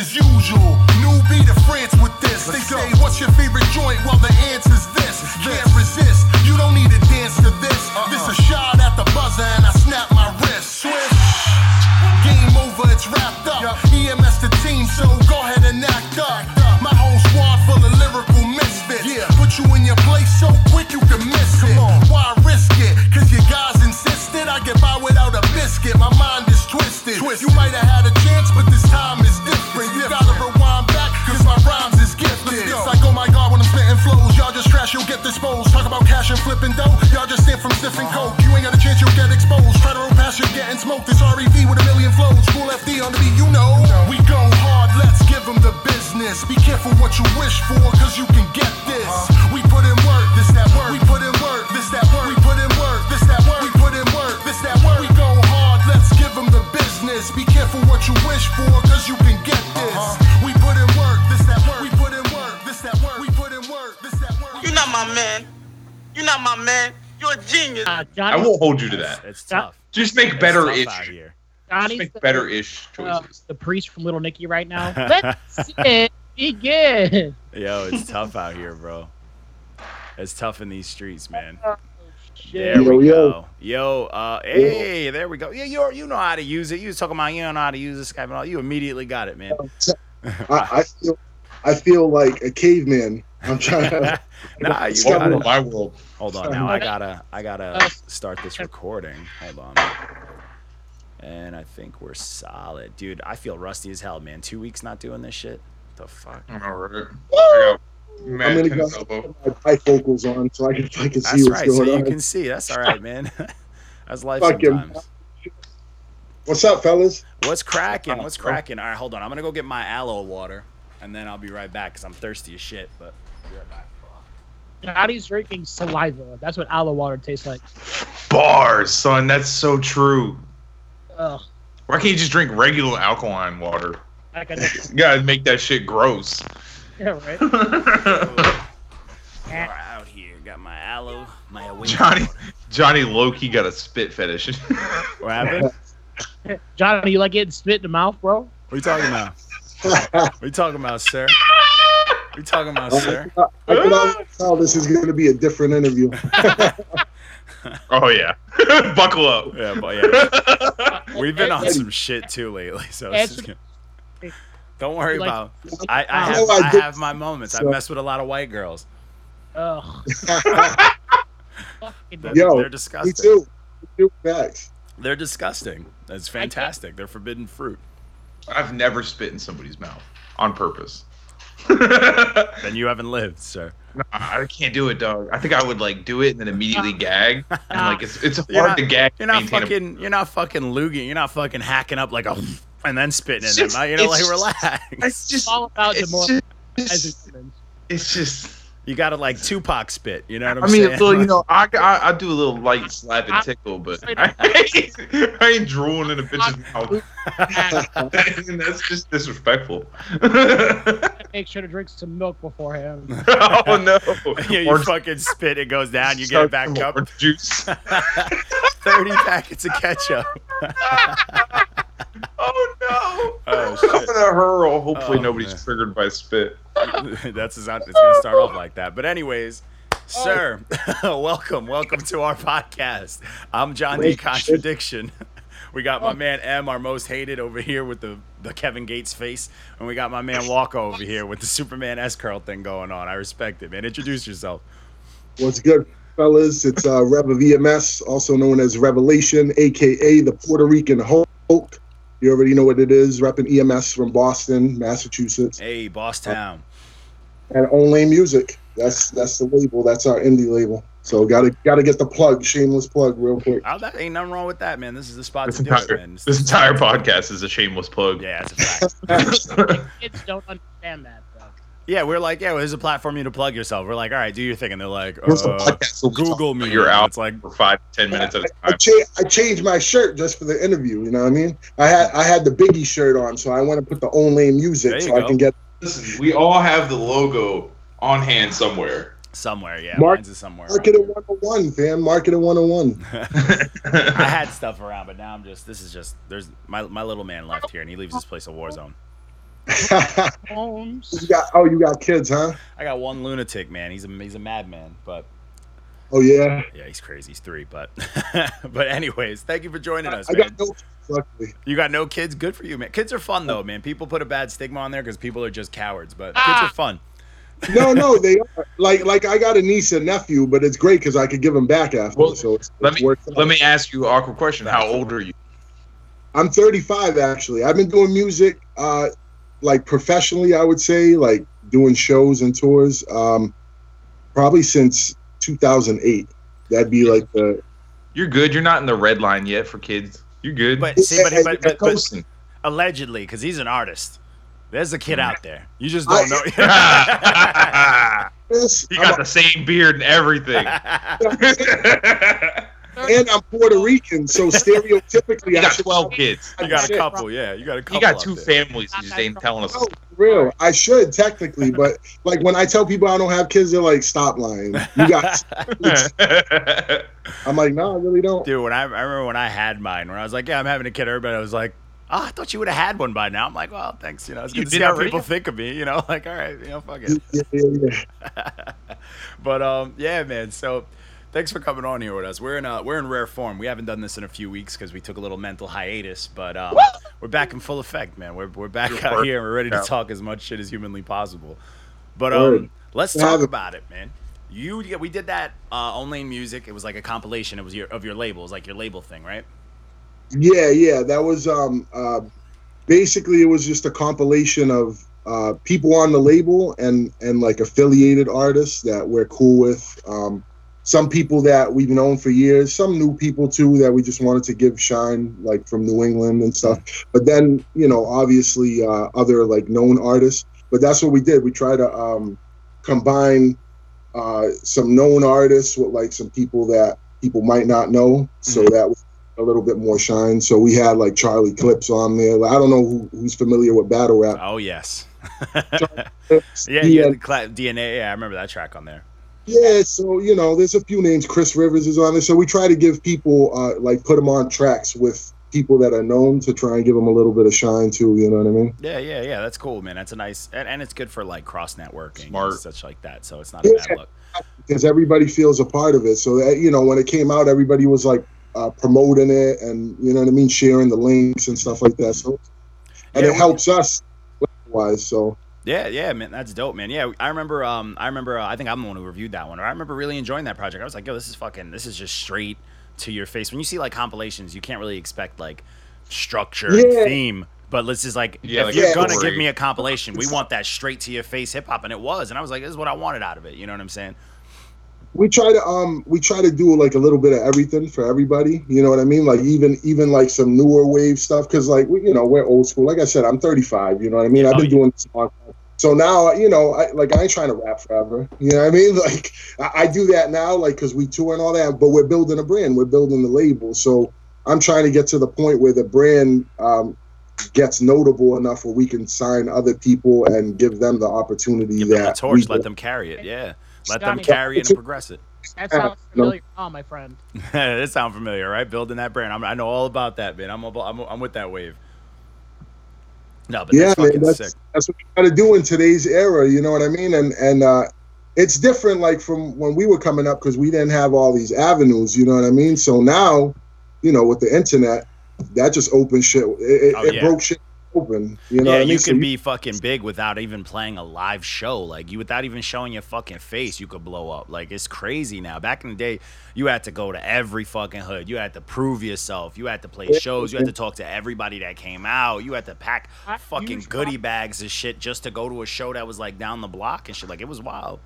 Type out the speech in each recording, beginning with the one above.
as usual. Just make better ish. out here. Just make the, better ish uh, choices. the priest from Little Nicky right now. Let's see it begin. Yo, it's tough out here, bro. It's tough in these streets, man. Shit. There Yo, we yo. go. Yo, uh, hey, there we go. Yeah, you you know how to use it. You was talking about you don't know how to use this Skype and all. You immediately got it, man. I, I feel I feel like a caveman. I'm trying to. nah, you got it. my world. Hold on, now I gotta I gotta start this recording. Hold on. And I think we're solid, dude. I feel rusty as hell, man. Two weeks not doing this shit. The fuck. All right. I got I'm mad gonna go elbow. put my vocals on so I can I can see That's what's right. So going you can see. That's all right, man. That's life Fuck him. sometimes. What's up, fellas? What's cracking? What's cracking? All right, hold on. I'm gonna go get my aloe water, and then I'll be right back because I'm thirsty as shit. But I'll be right back. Johnny's drinking saliva. That's what aloe water tastes like. Bars, son. That's so true. Ugh. Why can't you just drink regular alkaline water? Like I You gotta make that shit gross. yeah, right. All right, out here, got my aloe, my away Johnny, water. Johnny Loki got a spit fetish. What happened? Johnny, you like getting spit in the mouth, bro? What are you talking about? What are you talking about, sir? What are you talking about, sir? I can already tell this is going to be a different interview. oh yeah, buckle up. Yeah, but yeah, we've been on some shit too lately, so it's just gonna... don't worry Like- about. I, I have I I did- have my moments. I so- mess with a lot of white girls. Ugh. Fucking They're, Yo, they're Me disgusting. too. Me too. Facts. They're disgusting. That's fantastic. They're forbidden fruit. I've never spit in somebody's mouth on purpose. Then you haven't lived, sir. I can't do it, dog. I think I would like do it and then immediately gag. And like it's it's hard not- to gag. You're not maintain a- fucking. You're not fucking loogie. You're not fucking hacking up like a and then spitting in It's them. You know, like just- relax. It's just It's all about it's demoralizing just, humans. it's just. You got to like Tupac spit. You know what I'm I mean, saying? well, you know, I, I I do a little light slap and tickle, but I, ain't, I ain't drooling in a bitch's mouth. and that's just disrespectful. Make sure to drink some milk beforehand. oh no! yeah, you Orange- fucking spit. It goes down. You get it back up. orange Juice. Thirty packets of ketchup. Oh no! Oh, I'm gonna hurl. Hopefully Oh, nobody's man. triggered by spit. That's it's gonna start off like that. But anyways, sir, welcome, welcome to our podcast. I'm John D. Contradiction. We got my man M, our most hated, over here with the, the Kevin Gates face, and we got my man Walker over here with the Superman S curl thing going on. I respect it, man. Introduce yourself. What's good, fellas? It's uh, Rev of EMS, also known as Revelation, aka the Puerto Rican Hulk. You already know what it is. Repping EMS from Boston, Massachusetts, Hey, Boss Town. And only Music. That's that's the label. That's our indie label. So gotta gotta get the plug, shameless plug, real quick. Oh, that ain't nothing wrong with that, man. This is the spot This to do it, entire, man. this entire podcast is a shameless plug. Yeah, it's a fact. Kids don't understand that. Though. Yeah, we're like, yeah, well, here's a platform for you to plug yourself. We're like, all right, do your thing, and they're like, What's uh, podcast? So we talk Google about me. your album. It's like, For five, ten minutes at a I, time. cha- I changed my shirt just for the interview. You know what I mean? I had I had the Biggie shirt on, so I want to put the only Music There you so I can get. Listen, we all have the logo on hand somewhere. Somewhere, yeah. Mark- Mine's is somewhere. Marketing 101, fam. Marketing 101. I had stuff around, but now I'm just. This is just. There's my my little man left here, and he leaves this place a war zone. Holmes. you got, oh, you got kids, huh? I got one lunatic man. He's a he's a madman, but Oh, yeah. yeah, he's crazy. He's three, but but anyways, thank you for joining us, I man. got no luckily. You got no kids? Good for you, man. Kids are fun though, man. People put a bad stigma on there because people are just cowards, but kids Ah. are fun. No, no, they are. Like, like I got a niece and nephew, but it's great because I could give them back after. Well, so it's, Let it's me worked let me ask you an awkward question. How old are you? I'm 35 actually. I've been doing music, uh, like professionally, I would say, like doing shows and tours, um, probably since 2008. That'd be like the You're good. You're not in the red line yet for kids. You're good. But see, but, but, but, but coasting. allegedly, because he's an artist. There's a kid out there. You just don't know. this. you got the same beard and everything. a- and I'm Puerto Rican, so stereotypically, you I got should 12 kids. you got a Shit. couple, yeah. You got a couple. You got two there. families. You just ain't telling us. Oh, real. I should technically, but like when I tell people I don't have kids, they're like, "Stop lying." You got. I'm like, no, I really don't. Dude, when I, I remember when I had mine, when I was like, yeah, I'm having a kid, everybody was like, oh, I thought you would have had one by now. I'm like, well, thanks. You know, it's You good to see how already? people think of me. You know, like, all right, you know, fuck it. Yeah, yeah, yeah. but um, yeah, man. So thanks for coming on here with us. We're in uh, we're in rare form. We haven't done this in a few weeks because we took a little mental hiatus, but um, we're back in full effect, man. We're we're back Good out work. here. and We're ready to talk as much shit as humanly possible. But um, let's talk about it, man. You we did that uh, on Lane Music. It was like a compilation. It was your of your labels, like your label thing, right? Yeah, yeah. That was um uh basically it was just a compilation of uh people on the label and and like affiliated artists that we're cool with. Um some people that we've known for years, some new people too that we just wanted to give shine, like from New England and stuff. But then, you know, obviously uh other like known artists. But that's what we did. We try to um combine uh some known artists with like some people that people might not know. So that was a little bit more shine. So we had like Charlie Clips on there. I don't know who, who's familiar with battle rap. Oh yes. Yeah, yeah. had- The cla- DNA. Yeah, I remember that track on there. Yeah. So you know, there's a few names. Chris Rivers is on there. So we try to give people uh, like put them on tracks with people that are known to try and give them a little bit of shine too. You know what I mean? Yeah, yeah, yeah. That's cool, man. That's a nice, and, and it's good for like cross networking, Smart. and such like that. So it's not a bad look. Because everybody feels a part of it. So that you know, when it came out, everybody was like uh, promoting it and you know what I mean, sharing the links and stuff like that. So and Yeah, it we- helps us wise. So Yeah, yeah, man. That's dope, man. Yeah, I remember. Um, I remember. Uh, I think I'm the one who reviewed that one. I remember really enjoying that project. I was like, yo, this is fucking. This is just straight to your face. When you see like compilations, you can't really expect like structure and Yeah. theme. But let's just like, Yeah, if like you're gonna story. give me a compilation, we want that straight to your face hip hop, and it was. And I was like, this is what I wanted out of it. You know what I'm saying? we try to um we try to do like a little bit of everything for everybody you know what i mean like even even like some newer wave stuff because like we, you know we're old school like i said i'm 35 you know what i mean i've been yeah. doing this long time so now you know I, like i ain't trying to rap forever you know what i mean like i, I do that now like because we tour and all that but we're building a brand we're building the label so i'm trying to get to the point where the brand um gets notable enough where we can sign other people and give them the opportunity Give that them the torch. we- Let them carry it. Yeah. Let them carry it and progress it. That sounds No. familiar. Oh, my friend. that sounds familiar, right? Building that brand. I'm, I know all about that, man. I'm, I'm, I'm with that wave. No, but yeah, that's man, that's sick. that's what you got to do in today's era. You know what I mean? And and uh, it's different, like from when we were coming up, because we didn't have all these avenues. You know what I mean? So now, you know, with the internet, that just opened shit. It, it, Oh, it yeah. broke shit open. You know yeah, I mean? you So can be fucking big without even playing a live show. Like you, without even showing your fucking face, you could blow up. Like it's crazy now. Back in the day, you had to go to every fucking hood. You had to prove yourself. You had to play shows. You had to talk to everybody that came out. You had to pack fucking goodie bags and shit just to go to a show that was like down the block and shit. Like it was wild.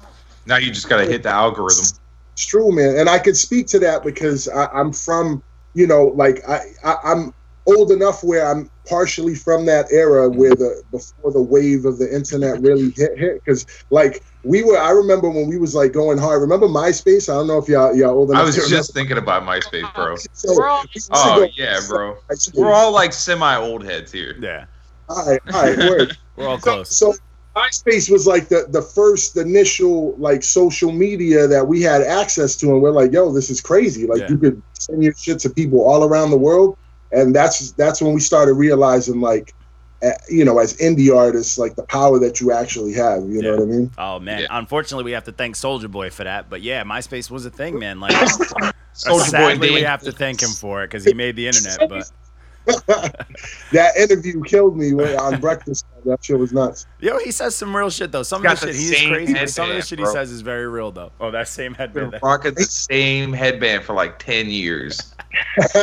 Now you just gotta hit the algorithm. It's true, man, and I could speak to that because I, I'm from, you know, like I, I I'm old enough where I'm partially from that era where the before the wave of the internet really hit hit because like we were I remember when we was like going hard. Remember MySpace? I don't know if y'all y'all old enough. I was to just remember. thinking about MySpace, bro. So, all- we used to Oh yeah, bro. MySpace. We're all like semi old heads here. Yeah, all right, all right, word. we're all So, close. so MySpace was like the the first initial like social media that we had access to, and we're like, yo, this is crazy. Like Yeah. you could send your shit to people all around the world, and that's that's when we started realizing like, eh, you know, as indie artists, like the power that you actually have. You know what I mean? Oh man, Yeah. unfortunately we have to thank Soulja Boy for that. But yeah, MySpace was a thing, man. Like Soulja Boy we have to thank him for it because he made the internet. But that interview killed me when- on Breakfast. That shit was nuts. yo, he says some real shit though. Some of the got shit he's crazy, but some of the headband, shit he bro. says is very real though. Oh, that same headband. Been rocking the same headband for like ten years.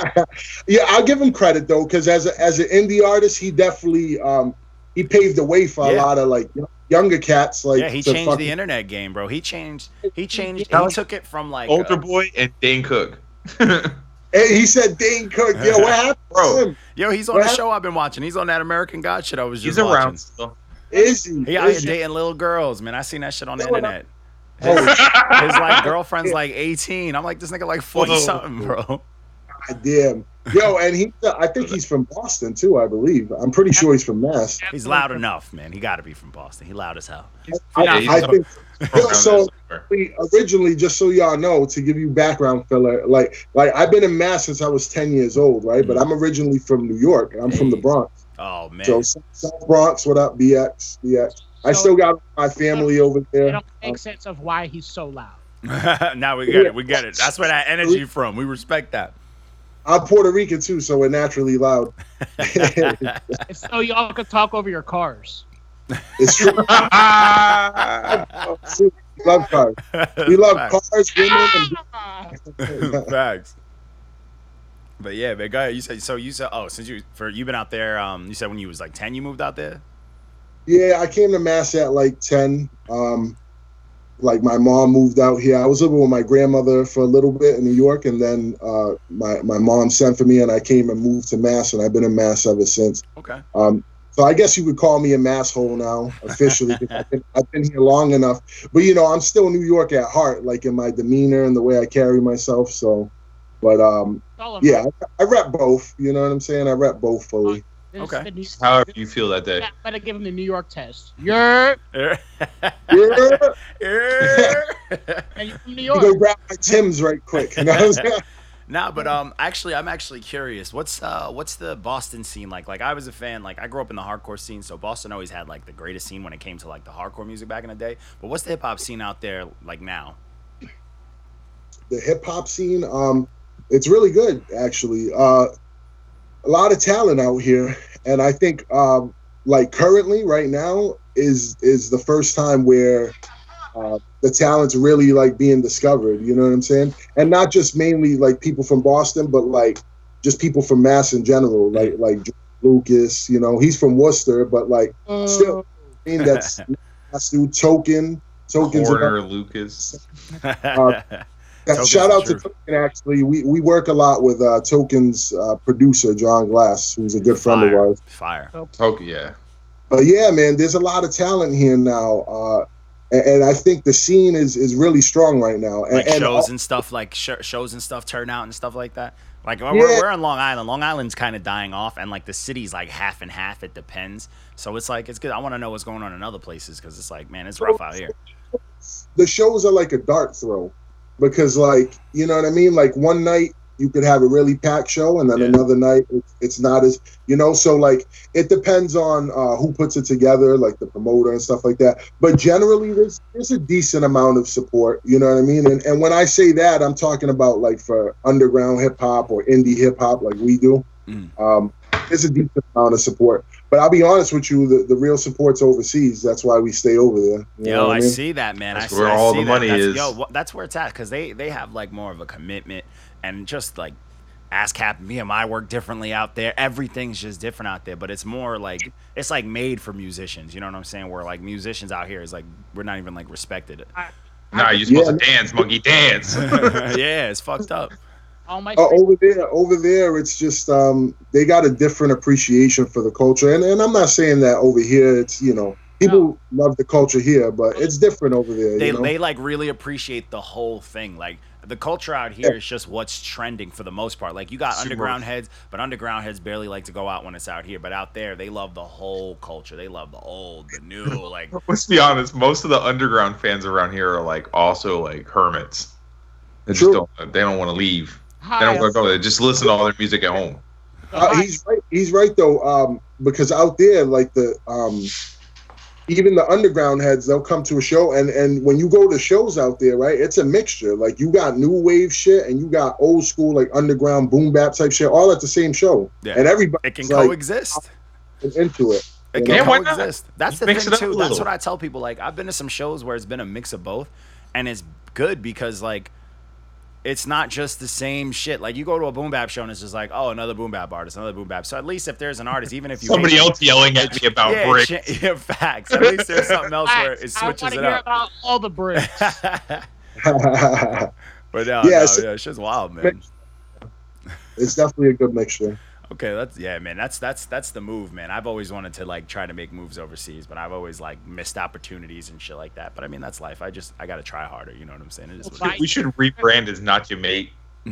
yeah, I'll give him credit though, because as a, as an indie artist, he definitely um he paved the way for a lot of like younger cats. Like yeah, he changed fucking- the internet game, bro. He changed. He changed. He took it from like Soulja uh, Boy and Dane Cook. And he said, "Dane Cook, yo, what happened Bro. to him? Yo, he's on What the happened? show I've been watching. He's on that American God shit I was just He's watching. around still. Is he? He out here Is dating little girls, man. I seen that shit on the No, no. internet. Oh, His like girlfriend's like 18. I'm like, this nigga like 40 something, bro. God damn. Yo, and he, I think he's from Boston too. I believe. I'm pretty sure he's from Mass. He's loud enough, man. He got to be from Boston. He loud as hell. I, Yeah, he's I from- think. From Yo, around so we- originally, just so y'all know, to give you background, fella, like, like I've been in Mass since I was 10 years old, right? But mm. I'm originally from New York. I'm from the Bronx. Oh man. So South Bronx, what up, BX, BX. I still got my family over It there. don't make sense of why he's so loud. now we get it. We get it. That's where that energy from. We respect that. I'm Puerto Rican too, so we're naturally loud. So y'all could talk over your cars. It's true. we love cars. We love Facts. cars, women, and Facts. But yeah, but ahead. You said so. You said oh, since you for you've been out there. Um, you said when you was like 10, you moved out there. Yeah, I came to Mass at like 10. Um, like my mom moved out here. I was living with my grandmother for a little bit in New York, and then uh, my my mom sent for me, and I came and moved to Mass, and I've been in Mass ever since. Okay. Um, so I guess you could call me a masshole now officially. I've, been, I've been here long enough, but you know I'm still New York at heart, like in my demeanor and the way I carry myself. So, but um, It's all about yeah, I, I rep both. You know what I'm saying? I rep both fully. this, Okay. the New- However you feel that day. Yeah, better give him the New York test. You're Yeah. and you're from New You go grab my Tim's right quick. You know what I'm saying? Nah, but um, actually, I'm actually curious. What's uh, what's the Boston scene like? Like, I was a fan. Like, I grew up in the hardcore scene, so Boston always had like the greatest scene when it came to like the hardcore music back in the day. But what's the hip hop scene out there like now? the hip hop scene. Um, it's really good actually. Uh, a lot of talent out here, and I think um, like currently right now is is the first time where uh, the talent's really like being discovered. You know what I'm saying? And not just mainly like people from Boston, but like just people from Mass in general. Like like Lucas. You know, he's from Worcester, but like still, I mean that's that's dude Token. Tokens. Corner Lucas. Uh, Yeah, Token's shout the out to truth. Token. Actually, we, we work a lot with uh, Token's uh, producer John Glass, who's a good friend of ours. Fire. Okay, yeah. But yeah, man, there's a lot of talent here now, uh, and, and I think the scene is is really strong right now. And, Like and shows and stuff, like sh- shows and stuff turn out and stuff like that. Like we're, Yeah. we're on Long Island. Long Island's kind of dying off, and like the city's like half and half. It depends. So it's like it's good. I want to know what's going on in other places because it's like, man, it's rough out here. the shows are like a dart throw because like you know what i mean like one night you could have a really packed show and then Yeah. another night it's, it's not as you know so like it depends on uh, who puts it together like the promoter and stuff like that but generally there's there's a decent amount of support you know what i mean and, and when i say that i'm talking about like for underground hip-hop or indie hip-hop like we do Mm. um, there's a decent amount of support but i'll be honest with you the, the real support's overseas that's why we stay over there you Yo, what I mean? see that, man. That's I see, where I all see the that. money That's- is. Yo, wh- that's where it's at because they they have like more of a commitment and just like ASCAP, me and my work differently out there. Everything's just different out there, but it's more like it's like made for musicians. You know what I'm saying? Where like musicians out here is like we're not even like respected. Nah, you're supposed Yeah. to dance, monkey, dance. yeah, it's fucked up. All my Uh, over there, over there, it's just um, they got a different appreciation for the culture, and, and I'm not saying that over here. It's you know people love the culture here, but it's different over there. they you know? they like really appreciate the whole thing. Like the culture out here is just what's trending for the most part. Like you got Super. underground heads, but underground heads barely like to go out when it's out here. But out there, they love the whole culture. They love the old, the new. Like Let's be honest. Most of the underground fans around here are like also like hermits. They just True. don't. They don't want to leave. They don't want to go. They just listen to all their music at home. Uh, he's right. He's right though, um, because out there, like the um, even the underground heads, they'll come to a show, and and when you go to shows out there, right, it's a mixture. Like you got new wave shit, and you got old school like underground boom bap type shit, all at the same show, Yeah. and everybody it can like coexist. into it. It can Yeah, why not? coexist. That's the Mix thing too. That's what I tell people. Like I've been to some shows where it's been a mix of both, and it's good because like it's not just the same shit. Like you go to a boom bap show and it's just like, oh, another boom bap artist, another boom bap. So at least if there's an artist, even if you Somebody hate them- else yelling at me about yeah, brick. cha- yeah, facts. At least there's something else where it Facts. I switches want to it hear up. about all the bricks. but no, Yeah, no, so- yeah, it's just wild, man. it's definitely a good mixture. Okay, that's yeah, man. That's that's that's the move, man. I've always wanted to like try to make moves overseas, but I've always like missed opportunities and shit like that. But I mean, that's life. I just I gotta try harder. You know what I'm saying? It is what it We should rebrand as not your mate.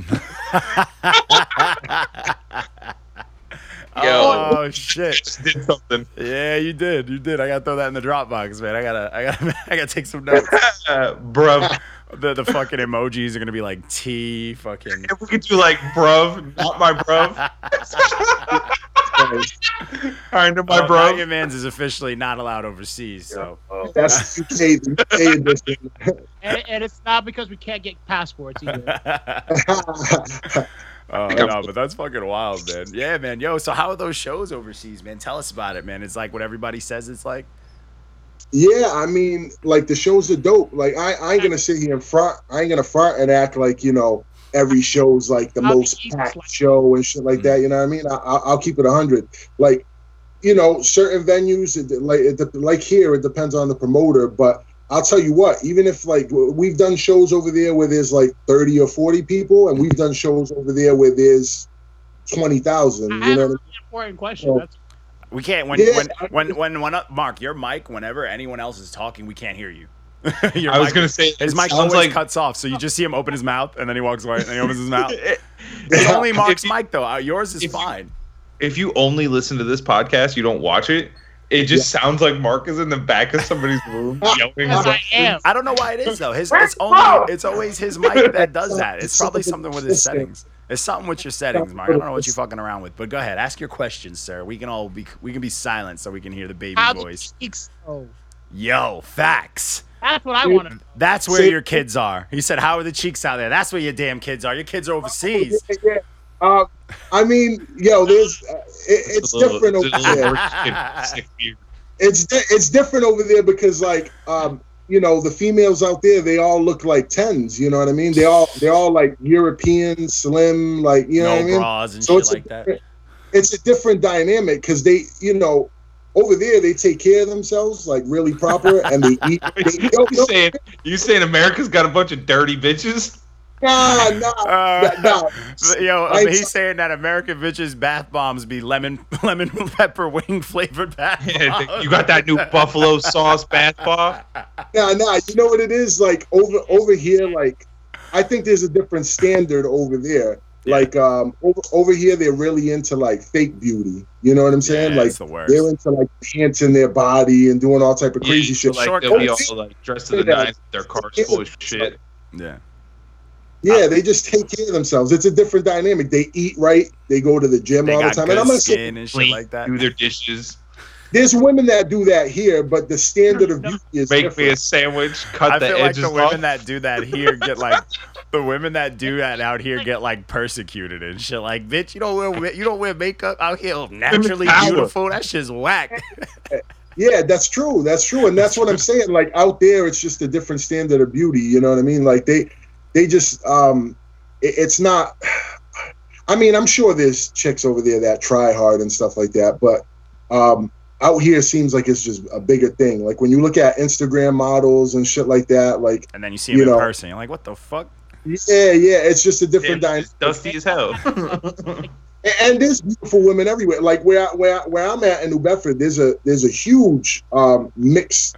Oh shit! Just did something. Yeah, you did. You did. I gotta throw that in the Dropbox, man. I gotta, I gotta, I gotta take some notes. Uh, bruv. The the fucking emojis are gonna be like T, fucking. If we could do like bruv, not my bruv. Kind of my Oh, now your man's is officially not allowed overseas. So That's the UK, UK edition. and, and it's not because we can't get passports either. Oh no, but that's fucking wild, man. Yeah, man. Yo, so how are those shows overseas, man? Tell us about it, man. It's like what everybody says it's like. Yeah, I mean, like the shows are dope. Like I, I ain't gonna sit here in front. I ain't gonna front and act like you know every show's like the I'll most packed like- show and shit like mm. that. You know what I mean? I, I- I'll keep it a hundred. Like, you know, certain venues, it, like it, like here, it depends on the promoter. But I'll tell you what, even if like we've done shows over there where there's like thirty or forty people, and we've done shows over there where there's twenty thousand. I You know a what I mean? really important question. Oh. That's We can't when Yeah, when, when when when uh, Mark, your mic, whenever anyone else is talking, we can't hear you. Your I was mic- gonna say his it mic always like cuts off, so you just see him open his mouth and then he walks away and he opens his mouth. It- It's only Mark's if you- mic though. Uh, yours is if you- fine. if you only listen to this podcast, you don't watch it. It just sounds like Mark is in the back of somebody's room yelling. because I am. I don't know why it is though. His it's only it's always his mic that does that. It's probably something with his settings. It's something with your settings, Mark. I don't know what you're fucking around with, but go ahead, ask your questions, sir. We can all be we can be silent so we can hear the baby How the voice. cheeks. Oh, Yo, facts. that's what I want to. That's where See- your kids are. He said, "How are the cheeks out there?" That's where your damn kids are. Your kids are overseas. Yeah, yeah. Uh, I mean, yo, there's uh, it, it's different over there. worse than sick beard. It's di- it's different over there because like um you know the females out there they all look like tens. You know what I mean? They all they're all like European, slim, like you know no what I mean. bras and So shit it's a like that. different- It's a different dynamic because they you know over there they take care of themselves like really proper and they eat. They, yo, You yo, saying you saying America's got a bunch of dirty bitches? Nah, nah, Uh, nah. Yo, I- he's saying that American bitches bath bombs be lemon lemon pepper wing flavored bath Yeah, bombs. you got that new buffalo sauce bath bomb? Nah, nah. You know what it is like over over here. Like, I think there's a different standard over there. Like, um, over over here they're really into like fake beauty. You know what I'm saying? Yeah, like, it's the worst. they're into like enhancing their body and doing all type of crazy shit. Like Short they'll be all like dressed to the nines, with their cars full of shit. Yeah. Yeah, uh, they just take care of themselves. It's a different dynamic. They eat right. They go to the gym They all the time. good And I'm not saying skin and shit like that. do their dishes, there's women that do that here, but the standard of beauty is make different. me a sandwich, cut I the feel like edges the women that do that here get like the women that do that out here get like persecuted and shit. Like, bitch, you don't wear you don't wear makeup out here naturally beautiful. That shit's whack. Yeah, that's true. That's true, and that's what I'm saying. Like out there, it's just a different standard of beauty. You know what I mean? Like they, they just, um, it- it's not. I mean, I'm sure there's chicks over there that try hard and stuff like that, but um, out here seems like it's just a bigger thing. Like when you look at Instagram models and shit like that, like And then you see him You in know. person. You're like, what the fuck? yeah, yeah, it's just a different Damn, dynamic. dusty as hell. And- and there's beautiful women everywhere. Like where I- where I- where I'm at in New Bedford, there's a there's a huge um, mix,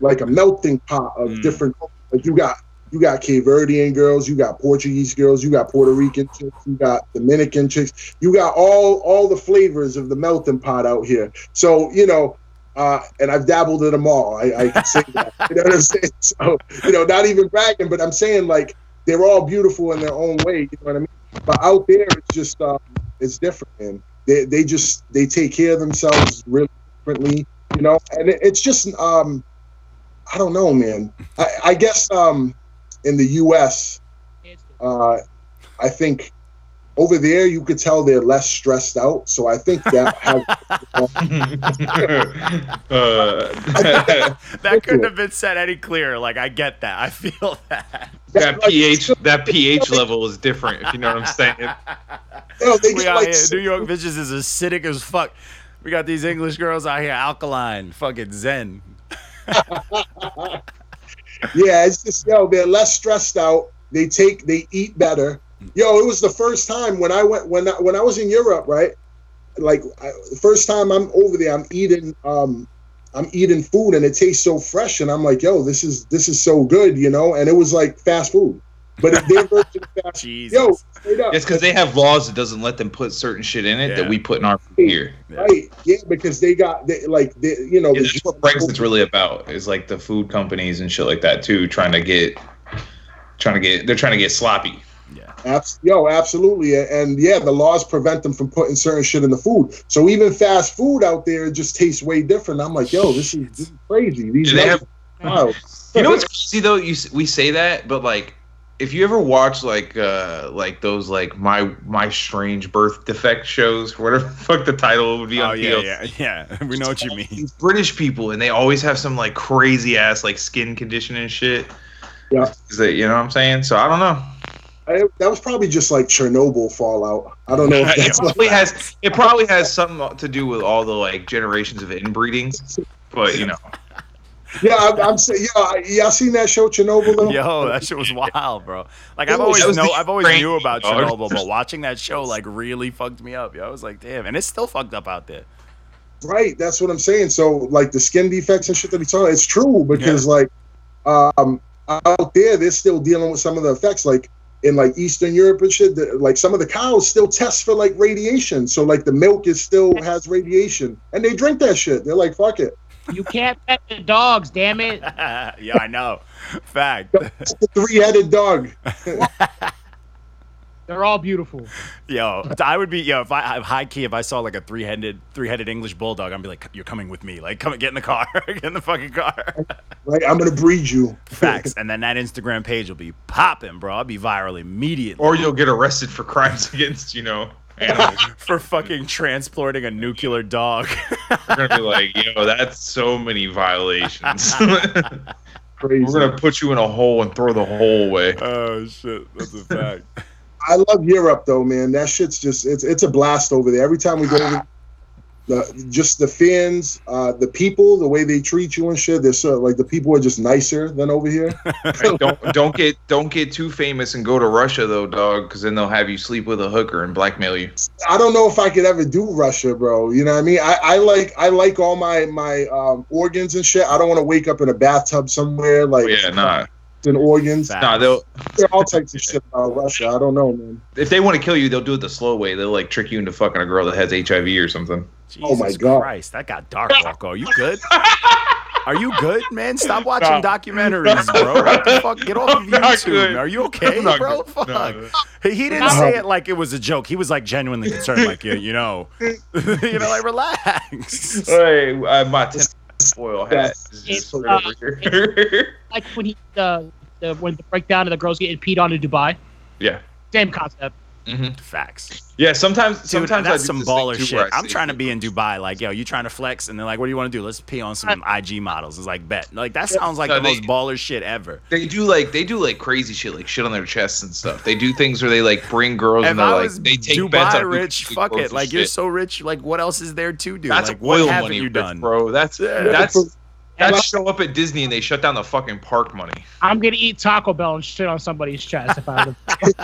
like a melting pot of Mm. different. Like you got You got Cape Verdean girls, you got Portuguese girls, you got Puerto Rican chicks, you got Dominican chicks, you got all all the flavors of the melting pot out here. So you know, uh, and I've dabbled in them all. I, I can say that. You know what I'm saying? So you know, not even bragging, but I'm saying like they're all beautiful in their own way. You know what I mean? But out there, it's just um, it's different, man. They they just they take care of themselves really differently, you know. And it, it's just um, I don't know, man. I, I guess um, in the U.S., uh, I think over there you could tell they're less stressed out. So I think that has. Uh, That couldn't have been said any clearer. Like I get that. I feel that. that pH that pH level is different. If you know what I'm saying. you know, they We get like here, New York bitches is acidic as fuck. We got these English girls out here alkaline, fucking zen. Yeah, it's just yo, they're less stressed out. They take, they eat better. Yo, it was the first time when I went when I, when I was in Europe, right? Like I, the first time I'm over there, I'm eating, um, I'm eating food and it tastes so fresh, and I'm like, yo, this is this is so good, you know. And it was like fast food, but it, their version of fast. Jesus. Yo, straight up, It's because they have laws that doesn't let them put certain shit in it Yeah. that we put in our food here. right? Yeah, because they got they, like they, you know, Yeah, the- that's what Brexit's really about. Is like the food companies and shit like that too, trying to get, trying to get, they're trying to get sloppy. Yeah. yo, absolutely, and yeah, the laws prevent them from putting certain shit in the food. So even fast food out there just tastes way different. I'm like, yo, this is, this is crazy. These Do they have- wow. You know what's crazy though? You we say that, but like, if you ever watch like uh like those like my my strange birth defect shows, whatever the fuck the title would be Oh on yeah, TLC. yeah, yeah. We know what you mean. These British people, and they always have some like crazy ass like skin condition and shit. Yeah. Is that you know what I'm saying? So I don't know. I, that was probably just like Chernobyl fallout. I don't know if it that's probably has it probably has something to do with all the like generations of inbreeding, but you know. Yeah. I'm, I'm saying, yeah, I- y'all seen that show Chernobyl? Though? Yo, that shit was wild, bro. Like I've always know, I've always strange knew about dog. Chernobyl, but watching that show like really fucked me up. Yo, I was like, damn, and it's still fucked up out there. Right, that's what I'm saying. So like the skin defects and shit that he's talking, it's true because like um out there they're still dealing with some of the effects like in like Eastern Europe and shit. The, like some of the cows still test for like radiation, so like the milk is still has radiation, and they drink that shit. They're like, fuck it. You can't pet the dogs, damn it. yeah, I know. Fact. It's the three-headed dog. They're all beautiful. Yo, I would be yo if I high key if I saw like a three headed three headed English bulldog, I'd be like, you're coming with me. Like, come and get in the car, get in the fucking car. Right, I'm gonna breed you. Facts, and then that Instagram page will be popping, bro. I'll be viral immediately Or you'll get arrested for crimes against, you know, animals. for fucking transporting a nuclear dog. We're gonna be like, yo, that's so many violations. We're gonna put you in a hole and throw the hole away. oh shit, that's a fact. I love Europe though, man. That shit's just it's it's a blast over there. Every time we go over the just the fans, uh, the people, the way they treat you and shit, they're so like the people are just nicer than over here. Don't don't get don't get too famous and go to Russia though, dog, because then they'll have you sleep with a hooker and blackmail you. I don't know if I could ever do Russia, bro. You know what I mean? I, I like I like all my my um, organs and shit. I don't want to wake up in a bathtub somewhere like Oh, yeah, nah, in organs. Nah. They'll There are all types of shit about Russia. I don't know, man. if they want to kill you, they'll do it the slow way. They'll like trick you into fucking a girl that has HIV or something. Jesus Oh my God. Christ, that got dark, Walko. Are you good? Are you good, man? Stop watching No. documentaries, bro. What the fuck? Get off of YouTube. Are you okay, bro? good. Fuck. No. He, he didn't say it like it was a joke. He was like genuinely concerned, like you, you know, you know, like relax. Hey, uh, my oil hat It's, uh, over here. Like when he the the when the breakdown of the girls getting peed on in Dubai. yeah. Same concept. Mhm. Facts. Yeah, sometimes Dude, sometimes that's some baller shit. I'm trying to be in Dubai. Like, yo, you trying to flex? And they're like, what do you want to do? Let's pee on some IG models. It's like, bet. Like, that sounds like No, the they- most baller shit ever. They do like they do like crazy shit, like shit on their chests and stuff. They do things where they like bring girls If and they're I like they take bets Dubai on rich, fuck it. Like, you're so rich. Like, what else is there to do? that's like, what oil haven't money, you rich, done? bro. That's that's That show up at Disney and they shut down the fucking park money. I'm gonna eat Taco Bell and shit on somebody's chest if I was.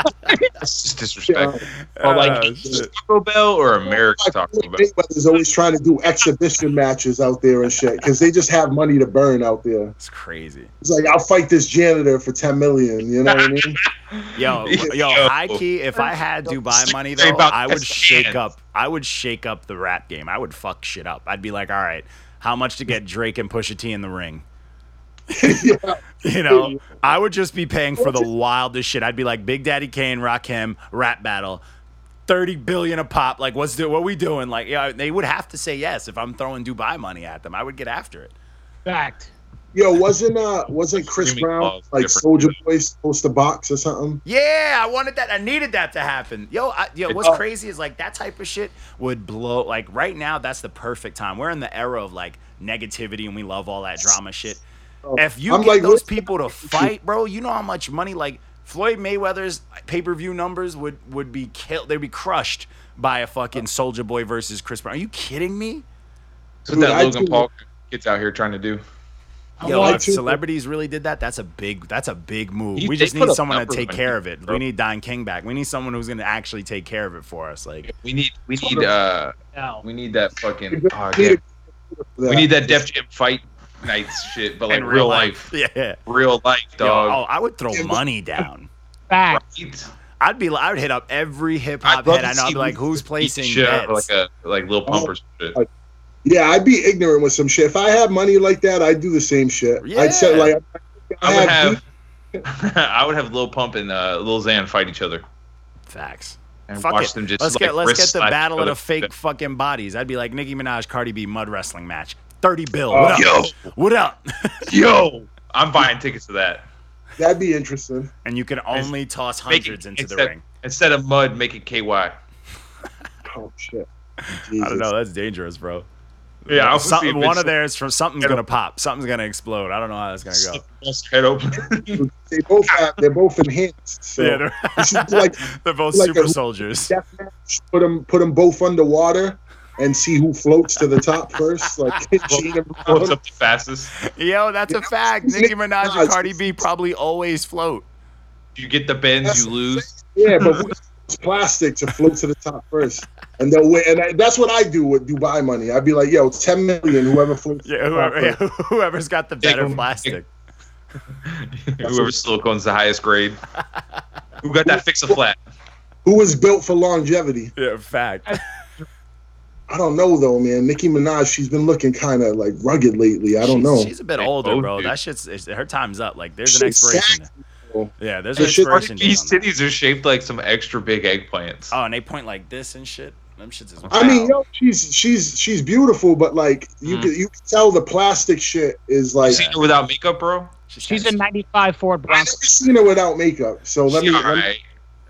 That's just disrespect. Yeah. Or like oh, shit. Taco Bell or American Taco Bell. Mayweather's always trying to do exhibition matches out there and shit because they just have money to burn out there. It's crazy. It's like I'll fight this janitor for ten million. You know what I mean? Yo, yo, Yo. high key. If I had Dubai money though, I would shake up. I would shake up the rap game. I would fuck shit up. I'd be like, all right, how much to get Drake and Pusha T in the ring? yeah. You know, I would just be paying for the wildest shit. I'd be like, Big Daddy Kane, Rakim, rap battle. 30 billion a pop. Like, what's the, what we doing? Like, yeah, they would have to say yes if I'm throwing Dubai money at them. I would get after it. Fact. Yo, wasn't uh wasn't Chris Streaming Brown like. Soulja Boy supposed to box or something? Yeah, I wanted that. I needed that to happen. Yo, I, yo, what's Oh. crazy is like that type of shit would blow. Like right now, that's the perfect time. We're in the era of like negativity, and we love all that drama shit. Oh, If you I'm get like, those people to fight, bro, you know how much money like Floyd Mayweather's pay per view numbers would would be killed. They'd be crushed by a fucking Soulja Boy versus Chris Brown. Are you kidding me? That's what Dude, that Logan do- Paul kid's out here trying to do. Yo, like if celebrities really did that, that's a big that's a big move. He- we just need someone to take care of it. bro. We need Don King back. We need someone who's gonna actually take care of it for us. Like We need we need uh No. we need that fucking oh, We yeah. need we need that Def Jam fight nights shit, but like in real life. Yeah. real life, Yo, dog. oh, I would throw money down. Fact. Right? I'd be, I would hit up every hip hop head. I know. I'd be like, who's placing shit out of bets? like a like Lil Pump or shit. Like- Yeah, I'd be ignorant with some shit. If I had money like that, I'd do the same shit. Yeah. I'd say Yeah. like I would have have I would have Lil Pump and uh, Lil Xan fight each other Facts. and Fuck watch it. them just let's like, get let's get the battle of the other. fake fucking bodies. I'd be like Nicki Minaj, Cardi B, mud wrestling match. Thirty bill. Oh, What up? yo. What up? Yo, I'm buying tickets to that. that'd be interesting. and you can only toss Make it- hundreds into the ring. Instead of mud, make it KY. Oh shit. I don't know. That's dangerous, bro. Yeah, I was something. One it's- of theirs from something's gonna him. pop. Something's gonna explode. I don't know how that's gonna go. Bust head open. They both have. They're both enhanced. So yeah, they're, you should do like they're both like super a- soldiers. deathmatch. Put them. Put them both underwater. And see who floats to the top first, like cheating them up the fastest? Yo, that's a fact. Nicki Nicki Minaj Minaj. and Cardi B probably always float. You get the bends, you lose. Yeah, but who's plastic to float to the top first, and they'll win. And I, that's what I do with Dubai money. I'd be like, "Yo, ten million, whoever floats." to Yeah, the top whoever, yeah, whoever's got the better them. plastic. Whoever silicone's the highest grade. Who got that fix a flat? Who was built for longevity? Yeah, fact. I don't know though, man. Nicki Minaj, she's been looking kind of like rugged lately. I don't she's, know. She's a bit older, both bro. do. That shit's her time's up. Like there's an expiration. sassy, date. bro. Yeah, there's Hey, an shit, expiration. These on that. titties are shaped like some extra big eggplants. Oh, and they point like this and shit. Them shits is. I mean, yo, she's she's she's beautiful, but like you Mm. can you can tell the plastic shit is You like. seen her without makeup, bro? She's a 95 Ford I Bronco. never seen her without makeup, so let She me, let me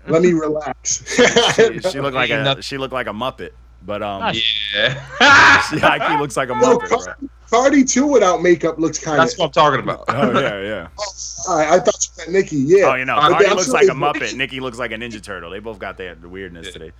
let me relax. she, she looked like a she looked like a muppet, but um, Nice. Yeah. she actually looks like a muppet, bro. Cardi, Cardi too without makeup looks kind of. That's what I'm talking about. Oh yeah, yeah. I, I thought you meant Nicki. Yeah. Oh, you know, Cardi yeah, looks I'm like a muppet. it's- Nicki looks like a Ninja Turtle. They both got their weirdness Yeah. today.